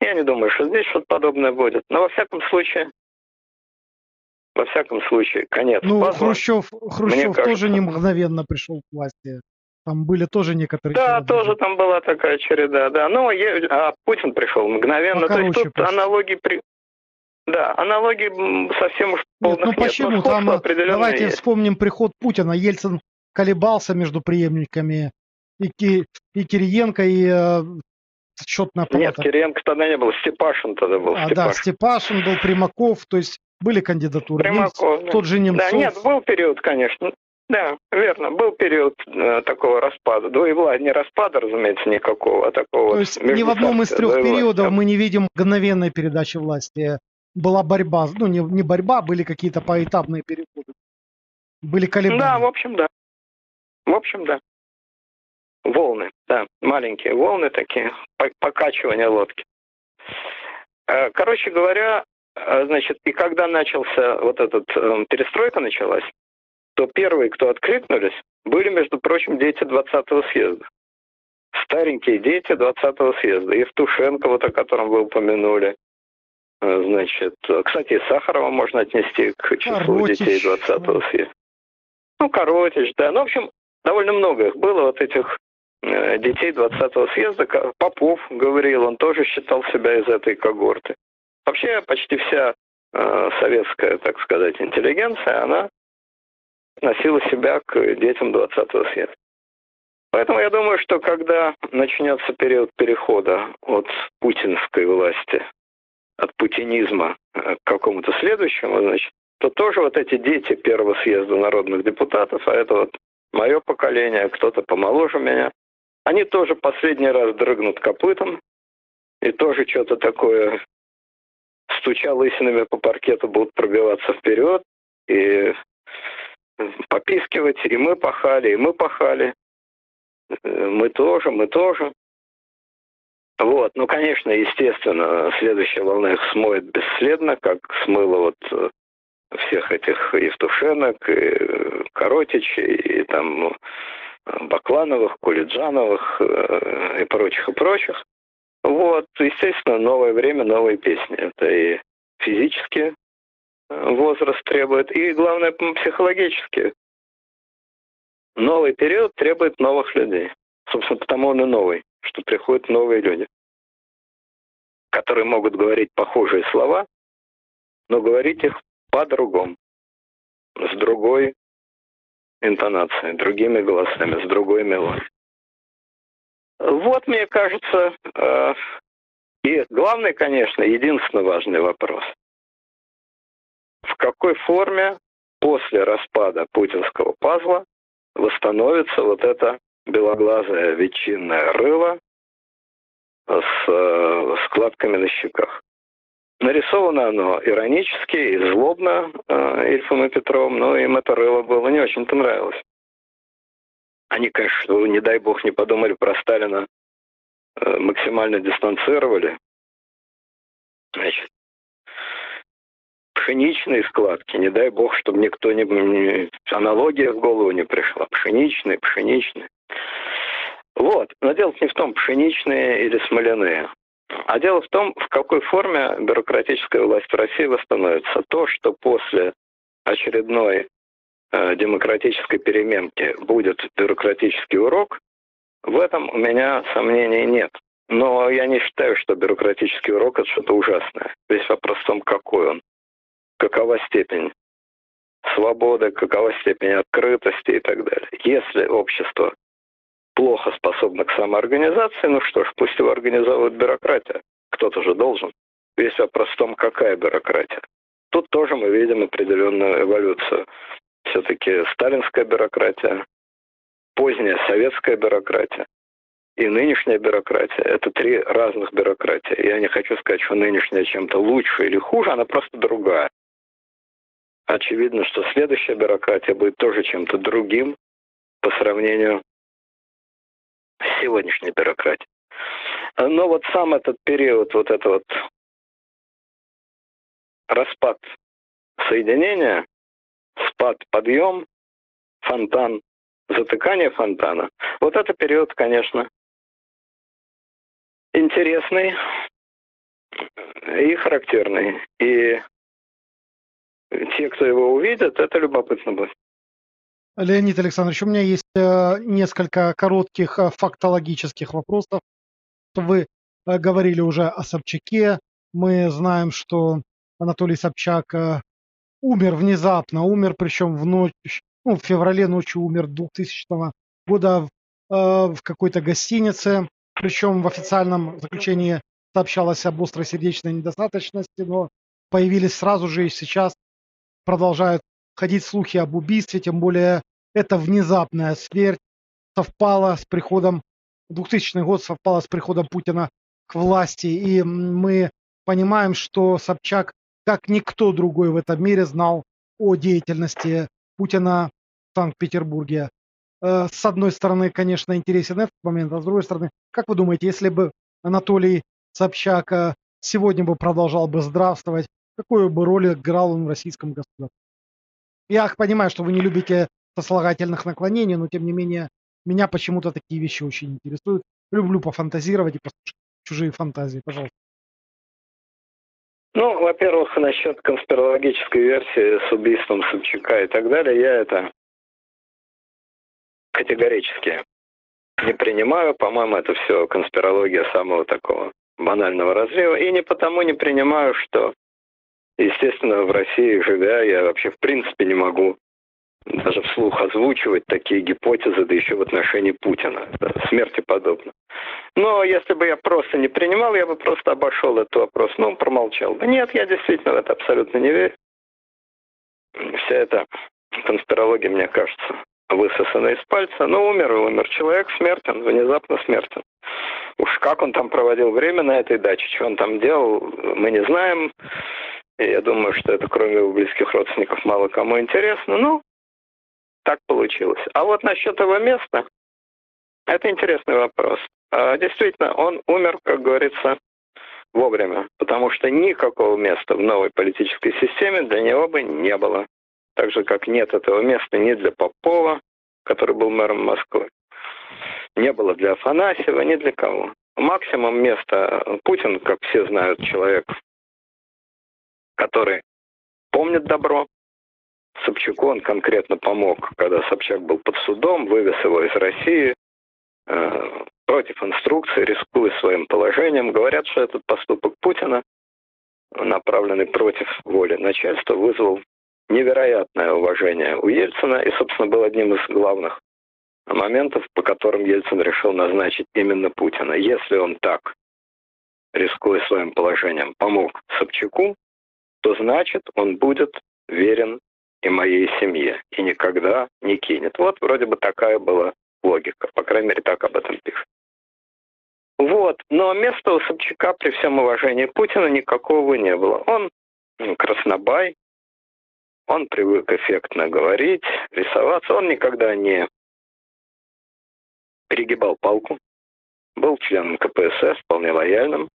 S2: Я не думаю, что здесь что-то подобное будет. Но во всяком случае, во всяком случае, конец
S1: Ну,
S2: пазла.
S1: Хрущев, Хрущев
S2: кажется-
S1: тоже не мгновенно пришел к власти. Там были тоже некоторые...
S2: Да,
S1: периоды.
S2: тоже там была такая череда, да. Но е- а Путин пришел мгновенно. То есть
S1: Покороче
S2: тут
S1: просто.
S2: аналогии при... Да, аналогии совсем уж
S1: Нет,
S2: полных
S1: ну
S2: нет,
S1: почему?
S2: но
S1: Там, э, давайте
S2: есть.
S1: вспомним приход Путина. Ельцин колебался между преемниками. И, и Кириенко, и э, счетная
S2: Нет,
S1: палата.
S2: Кириенко тогда не был, Степашин тогда был.
S1: А, да,
S2: Степашин.
S1: Степашин был, Примаков, то есть были кандидатуры. Немц-
S2: Примаков, да.
S1: тот же Немцов.
S2: Да, нет, был период, конечно. Да, верно, был период э, такого распада. Двоевлад, не распада, разумеется, никакого, а такого
S1: То есть ни в одном из трех
S2: двоевластия.
S1: периодов мы не видим мгновенной передачи власти. Была борьба, ну не, не борьба, были какие-то поэтапные переходы. Были колебания.
S2: Да, в общем, да. В общем, да. Волны, да, маленькие волны такие, по- покачивания лодки. Э, Короче говоря, значит, и когда начался вот этот э, перестройка началась, то первые, кто откликнулись, были, между прочим, дети 20-го съезда. Старенькие дети 20-го съезда. Евтушенко, вот о котором вы упомянули. Э, Значит, э, кстати, Сахарова можно отнести к числу
S1: Коротич,
S2: детей 20-го съезда. Ну, Коротич, да. Ну, в общем, довольно много их было, вот этих э, детей 20-го съезда. Попов говорил, он тоже считал себя из этой когорты. Вообще, почти вся э, советская, так сказать, интеллигенция, она относила себя к детям 20-го съезда. Поэтому я думаю, что когда начнется период перехода от путинской власти, от путинизма э, к какому-то следующему, значит, то тоже вот эти дети первого съезда народных депутатов, а это вот мое поколение, кто-то помоложе меня, они тоже последний раз дрыгнут копытом и тоже что-то такое, стуча лысинами по паркету, будут пробиваться вперед и попискивать, и мы пахали, и мы пахали, Э, мы тоже, мы тоже. Вот, ну, конечно, естественно, следующая волна их смоет бесследно, как смыло вот э, всех этих Евтушенок, и Коротичей, и там ну, Баклановых, Кулиджановых э, и прочих, и прочих. Вот, естественно, новое время, новые песни. Это и физически э, возраст требует, и, главное, психологически. Новый период требует новых людей. Собственно, потому он и новый, что приходят новые люди, которые могут говорить похожие слова, но говорить их по-другому, с другой интонацией, другими голосами, с другой мелодией. Вот, мне кажется, э, И главный, конечно, единственно важный вопрос. В какой форме после распада путинского пазла восстановится вот это белоглазое ветчинное рыло с э, складками на щеках. Нарисовано оно иронически и злобно э, Ильфом и Петром, но им это рыло было не очень-то нравилось. Они, конечно, не дай бог, не подумали про Сталина, э, максимально дистанцировали. Значит, пшеничные складки, не дай бог, чтобы никто не, не... Аналогия в голову не пришла. Пшеничные, пшеничные. Вот. Но дело не в том, пшеничные или смоляные. А дело в том, в какой форме бюрократическая власть в России восстановится. То, что после очередной демократической переменки будет бюрократический урок, в этом у меня сомнений нет. Но я не считаю, что бюрократический урок это что-то ужасное. Весь вопрос в том, какой он. Какова степень свободы, какова степень открытости и так далее. Если общество плохо способна к самоорганизации, ну что ж, пусть его организовывает бюрократия. Кто-то же должен. Весь вопрос в том, какая бюрократия. Тут тоже мы видим определенную эволюцию. Все-таки сталинская бюрократия, поздняя советская бюрократия и нынешняя бюрократия – это три разных бюрократии. Я не хочу сказать, что нынешняя чем-то лучше или хуже, она просто другая. Очевидно, что следующая бюрократия будет тоже чем-то другим по сравнению сегодняшней бюрократии. Но вот сам этот период, вот это вот распад соединения, спад, подъем, фонтан, затыкание фонтана, вот это период, конечно, интересный и характерный. И те, кто его увидит, это любопытно будет.
S1: Леонид Александрович, у меня есть э, несколько коротких э, фактологических вопросов. Вы э, говорили уже о Собчаке. Мы знаем, что Анатолий Собчак умер внезапно, умер причем в ночь, ну, в феврале ночью умер 2000 года в какой-то гостинице. Причем в официальном заключении сообщалось об острой сердечной недостаточности, но появились сразу же и сейчас продолжают ходить слухи об убийстве, тем более эта внезапная смерть совпала с приходом, 2000 год совпала с приходом Путина к власти, и мы понимаем, что Собчак, как никто другой в этом мире, знал о деятельности Путина в Санкт-Петербурге. Э, с одной стороны, конечно, интересен этот момент, а с другой стороны, как вы думаете, если бы Анатолий Собчак сегодня бы продолжал бы здравствовать, какую бы роль играл он в российском государстве? Я понимаю, что вы не любите сослагательных наклонений, но тем не менее меня почему-то такие вещи очень интересуют. Люблю пофантазировать и послушать чужие фантазии. Пожалуйста.
S2: Ну, во-первых, насчет конспирологической версии с убийством Собчака и так далее, я это категорически не принимаю. По-моему, это все конспирология самого такого банального разрыва. И не потому не принимаю, что Естественно, в России живя, я вообще в принципе не могу даже вслух озвучивать такие гипотезы, да еще в отношении Путина. Да, смерти подобно. Но если бы я просто не принимал, я бы просто обошел этот вопрос, ну, промолчал бы. Нет, я действительно в это абсолютно не верю. Вся эта конспирология, мне кажется, высосана из пальца. Ну, умер и умер. Человек смертен, внезапно смертен. Уж как он там проводил время на этой даче, что он там делал, мы не знаем. И я думаю, что это кроме его близких родственников мало кому интересно. Ну, так получилось. А вот насчет его места, это интересный вопрос. А, действительно, он умер, как говорится, вовремя, потому что никакого места в новой политической системе для него бы не было. Так же, как нет этого места ни для Попова, который был мэром Москвы, не было для Афанасьева, ни для кого. Максимум места Путин, как все знают, человек который помнит добро. Собчаку он конкретно помог, когда Собчак был под судом, вывез его из России э, против инструкции, рискуя своим положением. Говорят, что этот поступок Путина, направленный против воли начальства, вызвал невероятное уважение у Ельцина и, собственно, был одним из главных моментов, по которым Ельцин решил назначить именно Путина. Если он так рискуя своим положением, помог Собчаку, то значит он будет верен и моей семье, и никогда не кинет. Вот вроде бы такая была логика, по крайней мере так об этом пишет. Вот, но места у Собчака при всем уважении Путина никакого не было. Он краснобай, он привык эффектно говорить, рисоваться, он никогда не перегибал палку, был членом КПСС, вполне лояльным,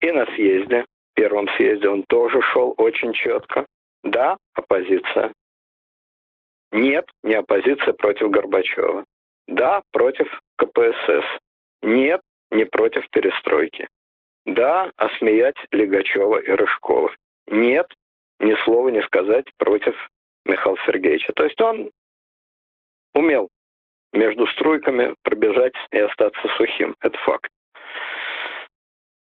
S2: и на съезде, первом съезде он тоже шел очень четко. Да, оппозиция. Нет, не оппозиция против Горбачева. Да, против КПСС. Нет, не против перестройки. Да, осмеять Легачева и Рыжкова. Нет, ни слова не сказать против Михаила Сергеевича. То есть он умел между струйками пробежать и остаться сухим. Это факт.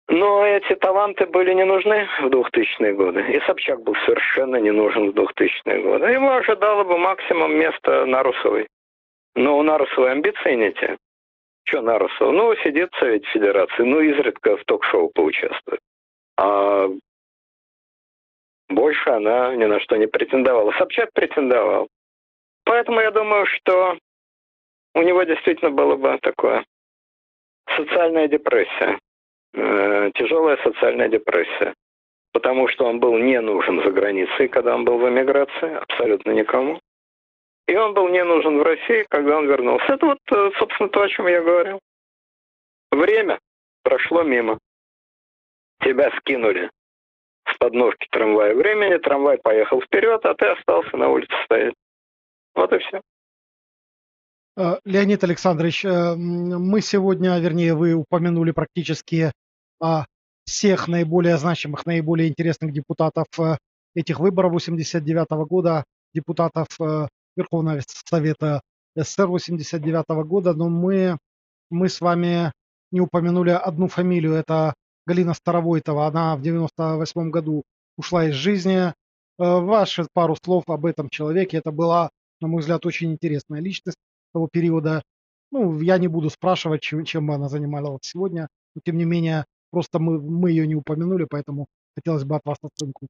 S2: Но эти таланты были не нужны в 2000-е годы. И Собчак был совершенно не нужен в 2000-е годы. Ему ожидало бы максимум места Нарусовой. Но у Нарусовой амбиции не те. Что Нарусова? Ну, сидит в Совете Федерации, ну, изредка в ток-шоу поучаствует. А больше она ни на что не претендовала. Собчак претендовал. Поэтому я думаю, что у него действительно было бы такое социальная депрессия. Э, тяжелая социальная депрессия. Потому что он был не нужен за границей, когда он был в эмиграции, абсолютно никому. И он был не нужен в России, когда он вернулся. Это вот, э, собственно, то, о чем я говорил. Время прошло мимо. Тебя скинули с подножки трамвая времени, трамвай поехал вперед, а ты остался на улице стоять. Вот и все.
S1: Э, Леонид Александрович, мы сегодня, вернее, вы упомянули практически всех наиболее значимых, наиболее интересных депутатов э, этих выборов 89 года, депутатов э, Верховного Совета СССР 89 года, но мы, мы с вами не упомянули одну фамилию, это Галина Старовойтова, она в 98 году ушла из жизни. Э, ваши пару слов об этом человеке, это была, на мой взгляд, очень интересная личность того периода. Ну, я не буду спрашивать, чем, чем она занималась сегодня, но тем не менее, Просто мы, мы ее не упомянули, поэтому хотелось бы от вас оценку.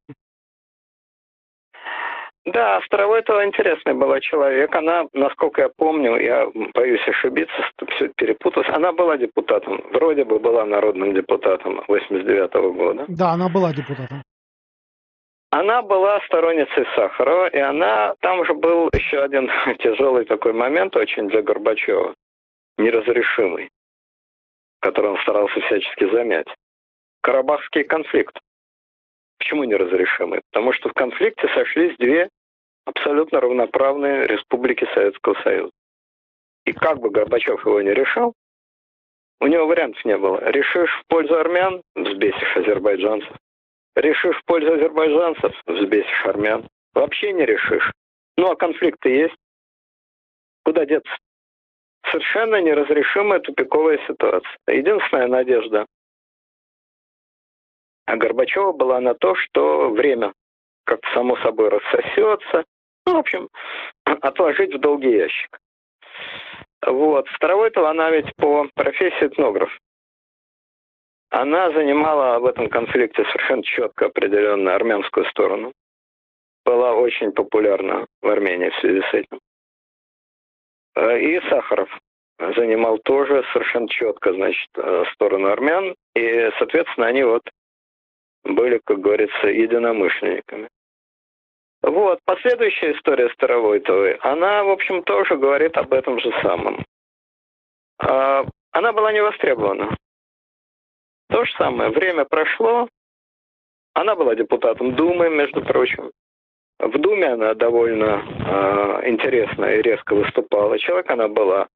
S2: Да, Старовойтова интересный была человек. Она, насколько я помню, я боюсь ошибиться, все перепуталось. Она была депутатом, вроде бы была народным депутатом 89 -го года.
S1: Да, она была депутатом.
S2: Она была сторонницей Сахарова, и она, там же был еще один тяжелый такой момент очень для Горбачева, неразрешимый который он старался всячески замять. Карабахский конфликт. Почему неразрешимый? Потому что в конфликте сошлись две абсолютно равноправные республики Советского Союза. И как бы Горбачев его не решал, у него вариантов не было. Решишь в пользу армян, взбесишь азербайджанцев. Решишь в пользу азербайджанцев, взбесишь армян. Вообще не решишь. Ну а конфликты есть. Куда деться? Совершенно неразрешимая тупиковая ситуация. Единственная надежда а Горбачева была на то, что время как-то само собой рассосется. Ну, в общем, отложить в долгий ящик. Вот. Старовойтова, она ведь по профессии этнограф. Она занимала в этом конфликте совершенно четко определенную армянскую сторону. Была очень популярна в Армении в связи с этим. Э, и Сахаров занимал тоже совершенно четко, значит, э, сторону армян. И, соответственно, они вот были, как говорится, единомышленниками. Вот, последующая история Старовойтовой, она, в общем, тоже говорит об этом же самом. А, она была не востребована. То же самое, время прошло, она была депутатом Думы, между прочим. В Думе она довольно э, интересно и резко выступала. Человек она была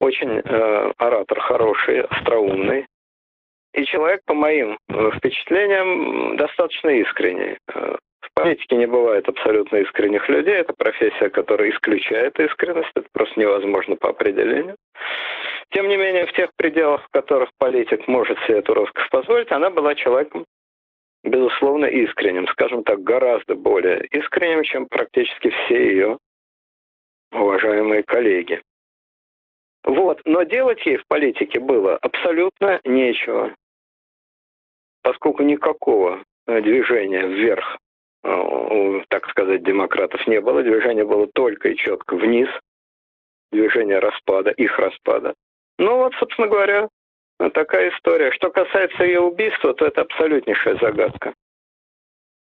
S2: очень э, оратор хороший, остроумный. И человек, по моим э, впечатлениям, достаточно искренний. Э, в политике не бывает абсолютно искренних людей. Это профессия, которая исключает искренность. Это просто невозможно по определению. Тем не менее, в тех пределах, в которых политик может себе эту роскошь позволить, она была человеком безусловно, искренним, скажем так, гораздо более искренним, чем практически все ее уважаемые коллеги. Вот, но делать ей в политике было абсолютно нечего. поскольку никакого э, движения вверх, э, так сказать, демократов не было, движение было только и четко вниз, движение распада, их распада. Ну вот, собственно говоря, такая история. Что касается ее убийства, то это абсолютнейшая загадка.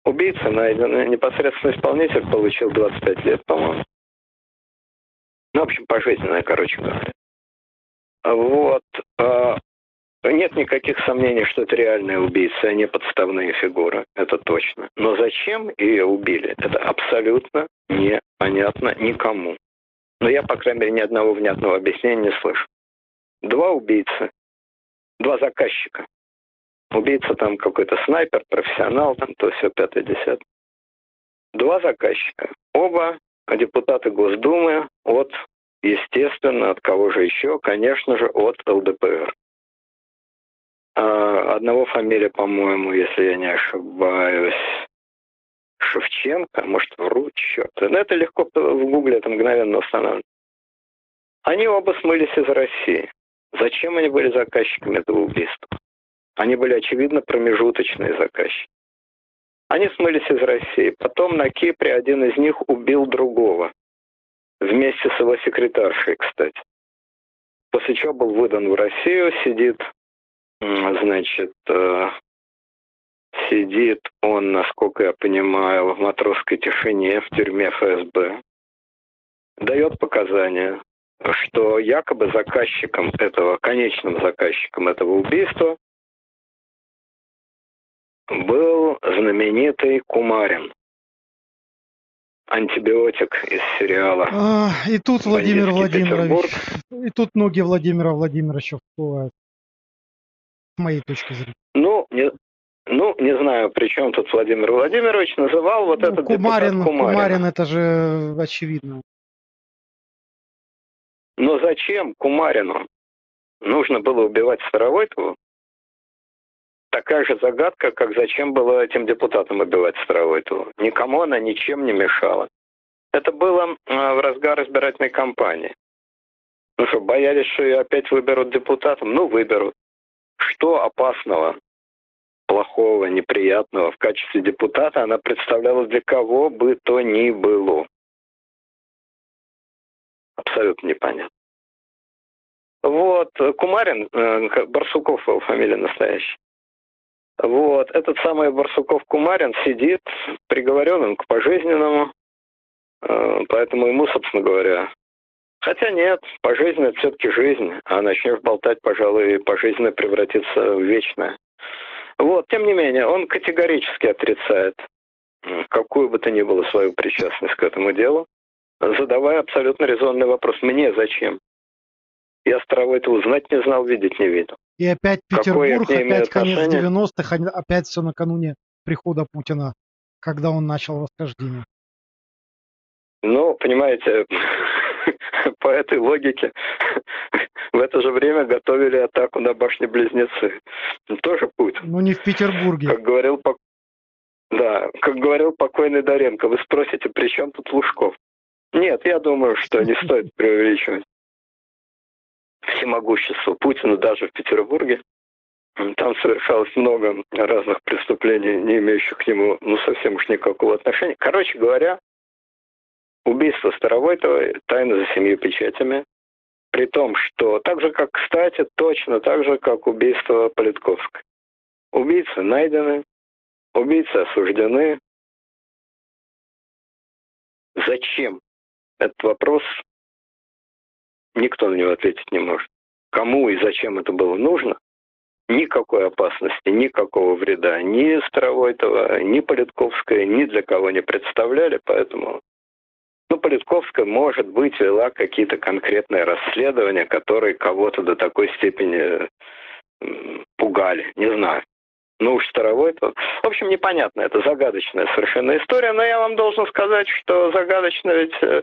S2: Убийца найден, непосредственно исполнитель получил 25 лет, по-моему. Ну, в общем, пожизненное, короче говоря. Вот. А, нет никаких сомнений, что это реальные убийцы, а не подставные фигуры. Это точно. Но зачем ее убили, это абсолютно непонятно никому. Но я, по крайней мере, ни одного внятного объяснения не слышу. Два убийцы, два заказчика. Убийца там какой-то снайпер, профессионал, там то все пятое десятое. Два заказчика. Оба депутаты Госдумы от, естественно, от кого же еще? Конечно же, от ЛДПР. А, одного фамилия, по-моему, если я не ошибаюсь, Шевченко, может, вру, черт. Но это легко в гугле, это мгновенно устанавливается. Они оба смылись из России. Зачем они были заказчиками этого убийства? Они были, очевидно, промежуточные заказчики. Они смылись из России. Потом на Кипре один из них убил другого. Вместе с его секретаршей, кстати. После чего был выдан в Россию, сидит, значит, э, сидит он, насколько я понимаю, в матросской тишине в тюрьме ФСБ. Дает показания, что якобы заказчиком этого, конечным заказчиком этого убийства был знаменитый Кумарин. Антибиотик из сериала.
S1: А, и тут Владимир Владимирович. И тут ноги Владимира Владимировича всплывают. С моей точки зрения.
S2: Ну, не, ну, не знаю, при чем тут Владимир Владимирович называл вот ну, этот
S1: Кумарин, Кумарин. Кумарин, это же очевидно.
S2: Но зачем Кумарину? Нужно было убивать Старовойтову? такая же загадка, как зачем было этим депутатам убивать Старовойтову. Никому она ничем не мешала. Это было а, в разгар избирательной кампании. Ну что, боялись, что ее опять выберут депутатом? Ну, выберут. Что опасного, плохого, неприятного в качестве депутата она представляла для кого бы то ни было? Абсолютно непонятно. Вот, Кумарин, э, Барсуков его фамилия настоящая. Вот, этот самый Барсуков Кумарин сидит приговоренным к пожизненному, э, поэтому ему, собственно говоря, хотя нет, пожизненно все-таки жизнь, а начнешь болтать, пожалуй, пожизненно превратится в вечное. Вот, тем не менее, он категорически отрицает какую бы то ни было свою причастность к этому делу, задавая абсолютно резонный вопрос. Мне зачем? Я Старого этого узнать не знал, видеть не видел.
S1: И опять Петербург, опять конец 90-х, опять все накануне прихода Путина, когда он начал восхождение.
S2: Ну, понимаете, по этой логике в это же время готовили атаку на башни-близнецы. Тоже путь.
S1: Ну, не в Петербурге.
S2: Как говорил, да, как говорил покойный Доренко, вы спросите, при чем тут Лужков? Нет, я думаю, что не стоит преувеличивать всемогущество Путина даже в Петербурге. Там совершалось много разных преступлений, не имеющих к нему ну, совсем уж никакого отношения. Короче говоря, убийство Старовойтова тайна за семью печатями. При том, что так же, как, кстати, точно так же, как убийство Политковской. Убийцы найдены, убийцы осуждены. Зачем? Этот вопрос никто на него ответить не может. Кому и зачем это было нужно, никакой опасности, никакого вреда ни Старовойтова, ни Политковская, ни для кого не представляли, поэтому ну, Политковская, может быть, вела какие-то конкретные расследования, которые кого-то до такой степени пугали, не знаю. Ну уж старовой то. В общем, непонятно, это загадочная совершенно история, но я вам должен сказать, что загадочно ведь э,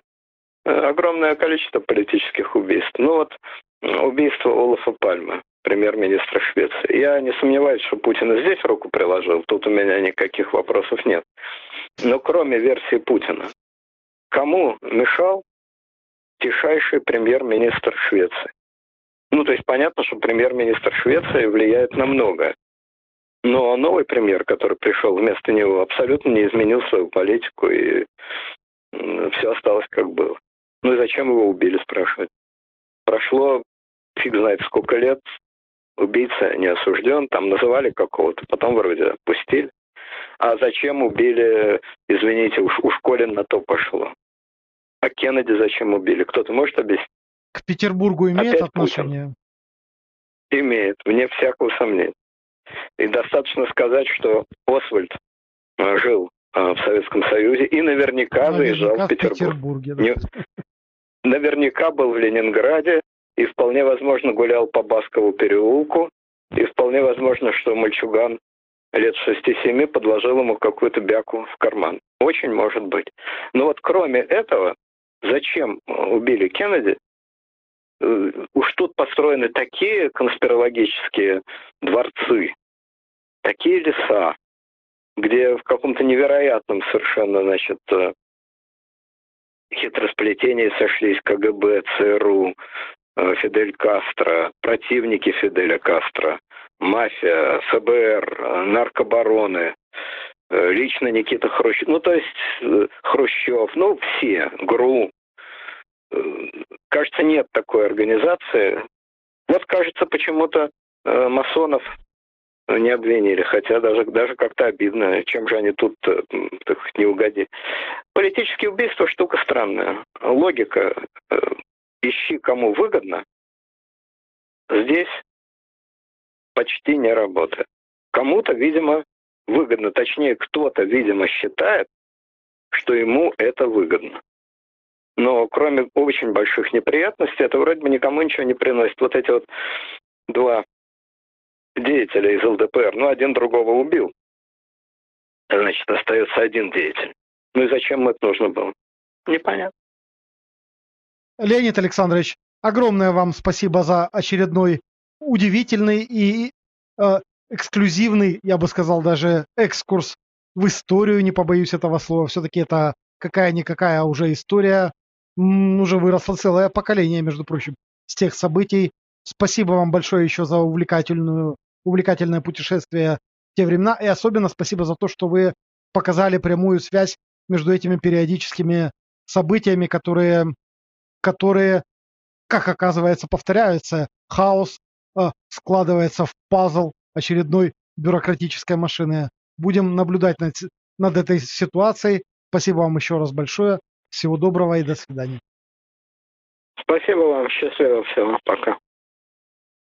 S2: огромное количество политических убийств. Ну вот убийство Олафа Пальмы, премьер-министра Швеции. Я не сомневаюсь, что Путин здесь руку приложил, тут у меня никаких вопросов нет. Но кроме версии Путина, кому мешал тишайший премьер-министр Швеции? Ну, то есть понятно, что премьер-министр Швеции влияет на многое. Но новый премьер, который пришел вместо него, абсолютно не изменил свою политику, и все осталось как было. Ну и зачем его убили, спрашивают. Прошло фиг знает сколько лет, убийца не осужден, там называли какого-то, потом вроде отпустили. А зачем убили, извините, уж, уж Колин на то пошло. А Кеннеди зачем убили? Кто-то может объяснить?
S1: К Петербургу имеет Опять отношение?
S2: Путин. Имеет, вне всякого сомнения. И достаточно сказать, что Освальд э, жил э, в Советском Союзе и наверняка, наверняка заезжал в Петербург. Петербурге, да. Не, наверняка был в Ленинграде и вполне возможно гулял по Баскову переулку, и вполне возможно, что мальчуган лет 6-7 подложил ему какую-то бяку в карман. Очень может быть. Но вот кроме этого, зачем убили Кеннеди, э, уж тут построены такие конспирологические дворцы, такие леса, где в каком-то невероятном совершенно, значит, э, хитросплетении сошлись КГБ, ЦРУ, э, Фидель Кастро, противники Фиделя Кастро, мафия, ФБР, наркобароны, э, лично Никита Хрущев, ну то есть Хрущев, ну все, ГРУ. Кажется, нет такой организации. Вот кажется, почему-то масонов не обвинили, хотя даже, даже как-то обидно, чем же они тут э, так, не угодили. Политические убийства штука странная. Логика э, ищи кому выгодно, здесь почти не работает. Кому-то, видимо, выгодно, точнее, кто-то, видимо, считает, что ему это выгодно. Но кроме очень больших неприятностей, это вроде бы никому ничего не приносит. Вот эти вот два деятеля из ЛДПР, ну, один другого убил. Значит, остается один деятель. Ну и зачем это нужно было? Непонятно.
S1: Леонид Александрович, огромное вам спасибо за очередной удивительный и э, эксклюзивный, я бы сказал, даже экскурс в историю, не побоюсь этого слова. Все-таки это какая-никакая уже история. М, уже выросло целое поколение, между прочим, с тех событий. Спасибо вам большое еще за увлекательную увлекательное путешествие в те времена. И особенно спасибо за то, что вы показали прямую связь между этими периодическими событиями, которые, которые как оказывается, повторяются. Хаос э, складывается в пазл очередной бюрократической машины. Будем наблюдать над, над этой ситуацией. Спасибо вам еще раз большое. Всего доброго и до свидания.
S2: Спасибо вам. Счастливо всего. Пока.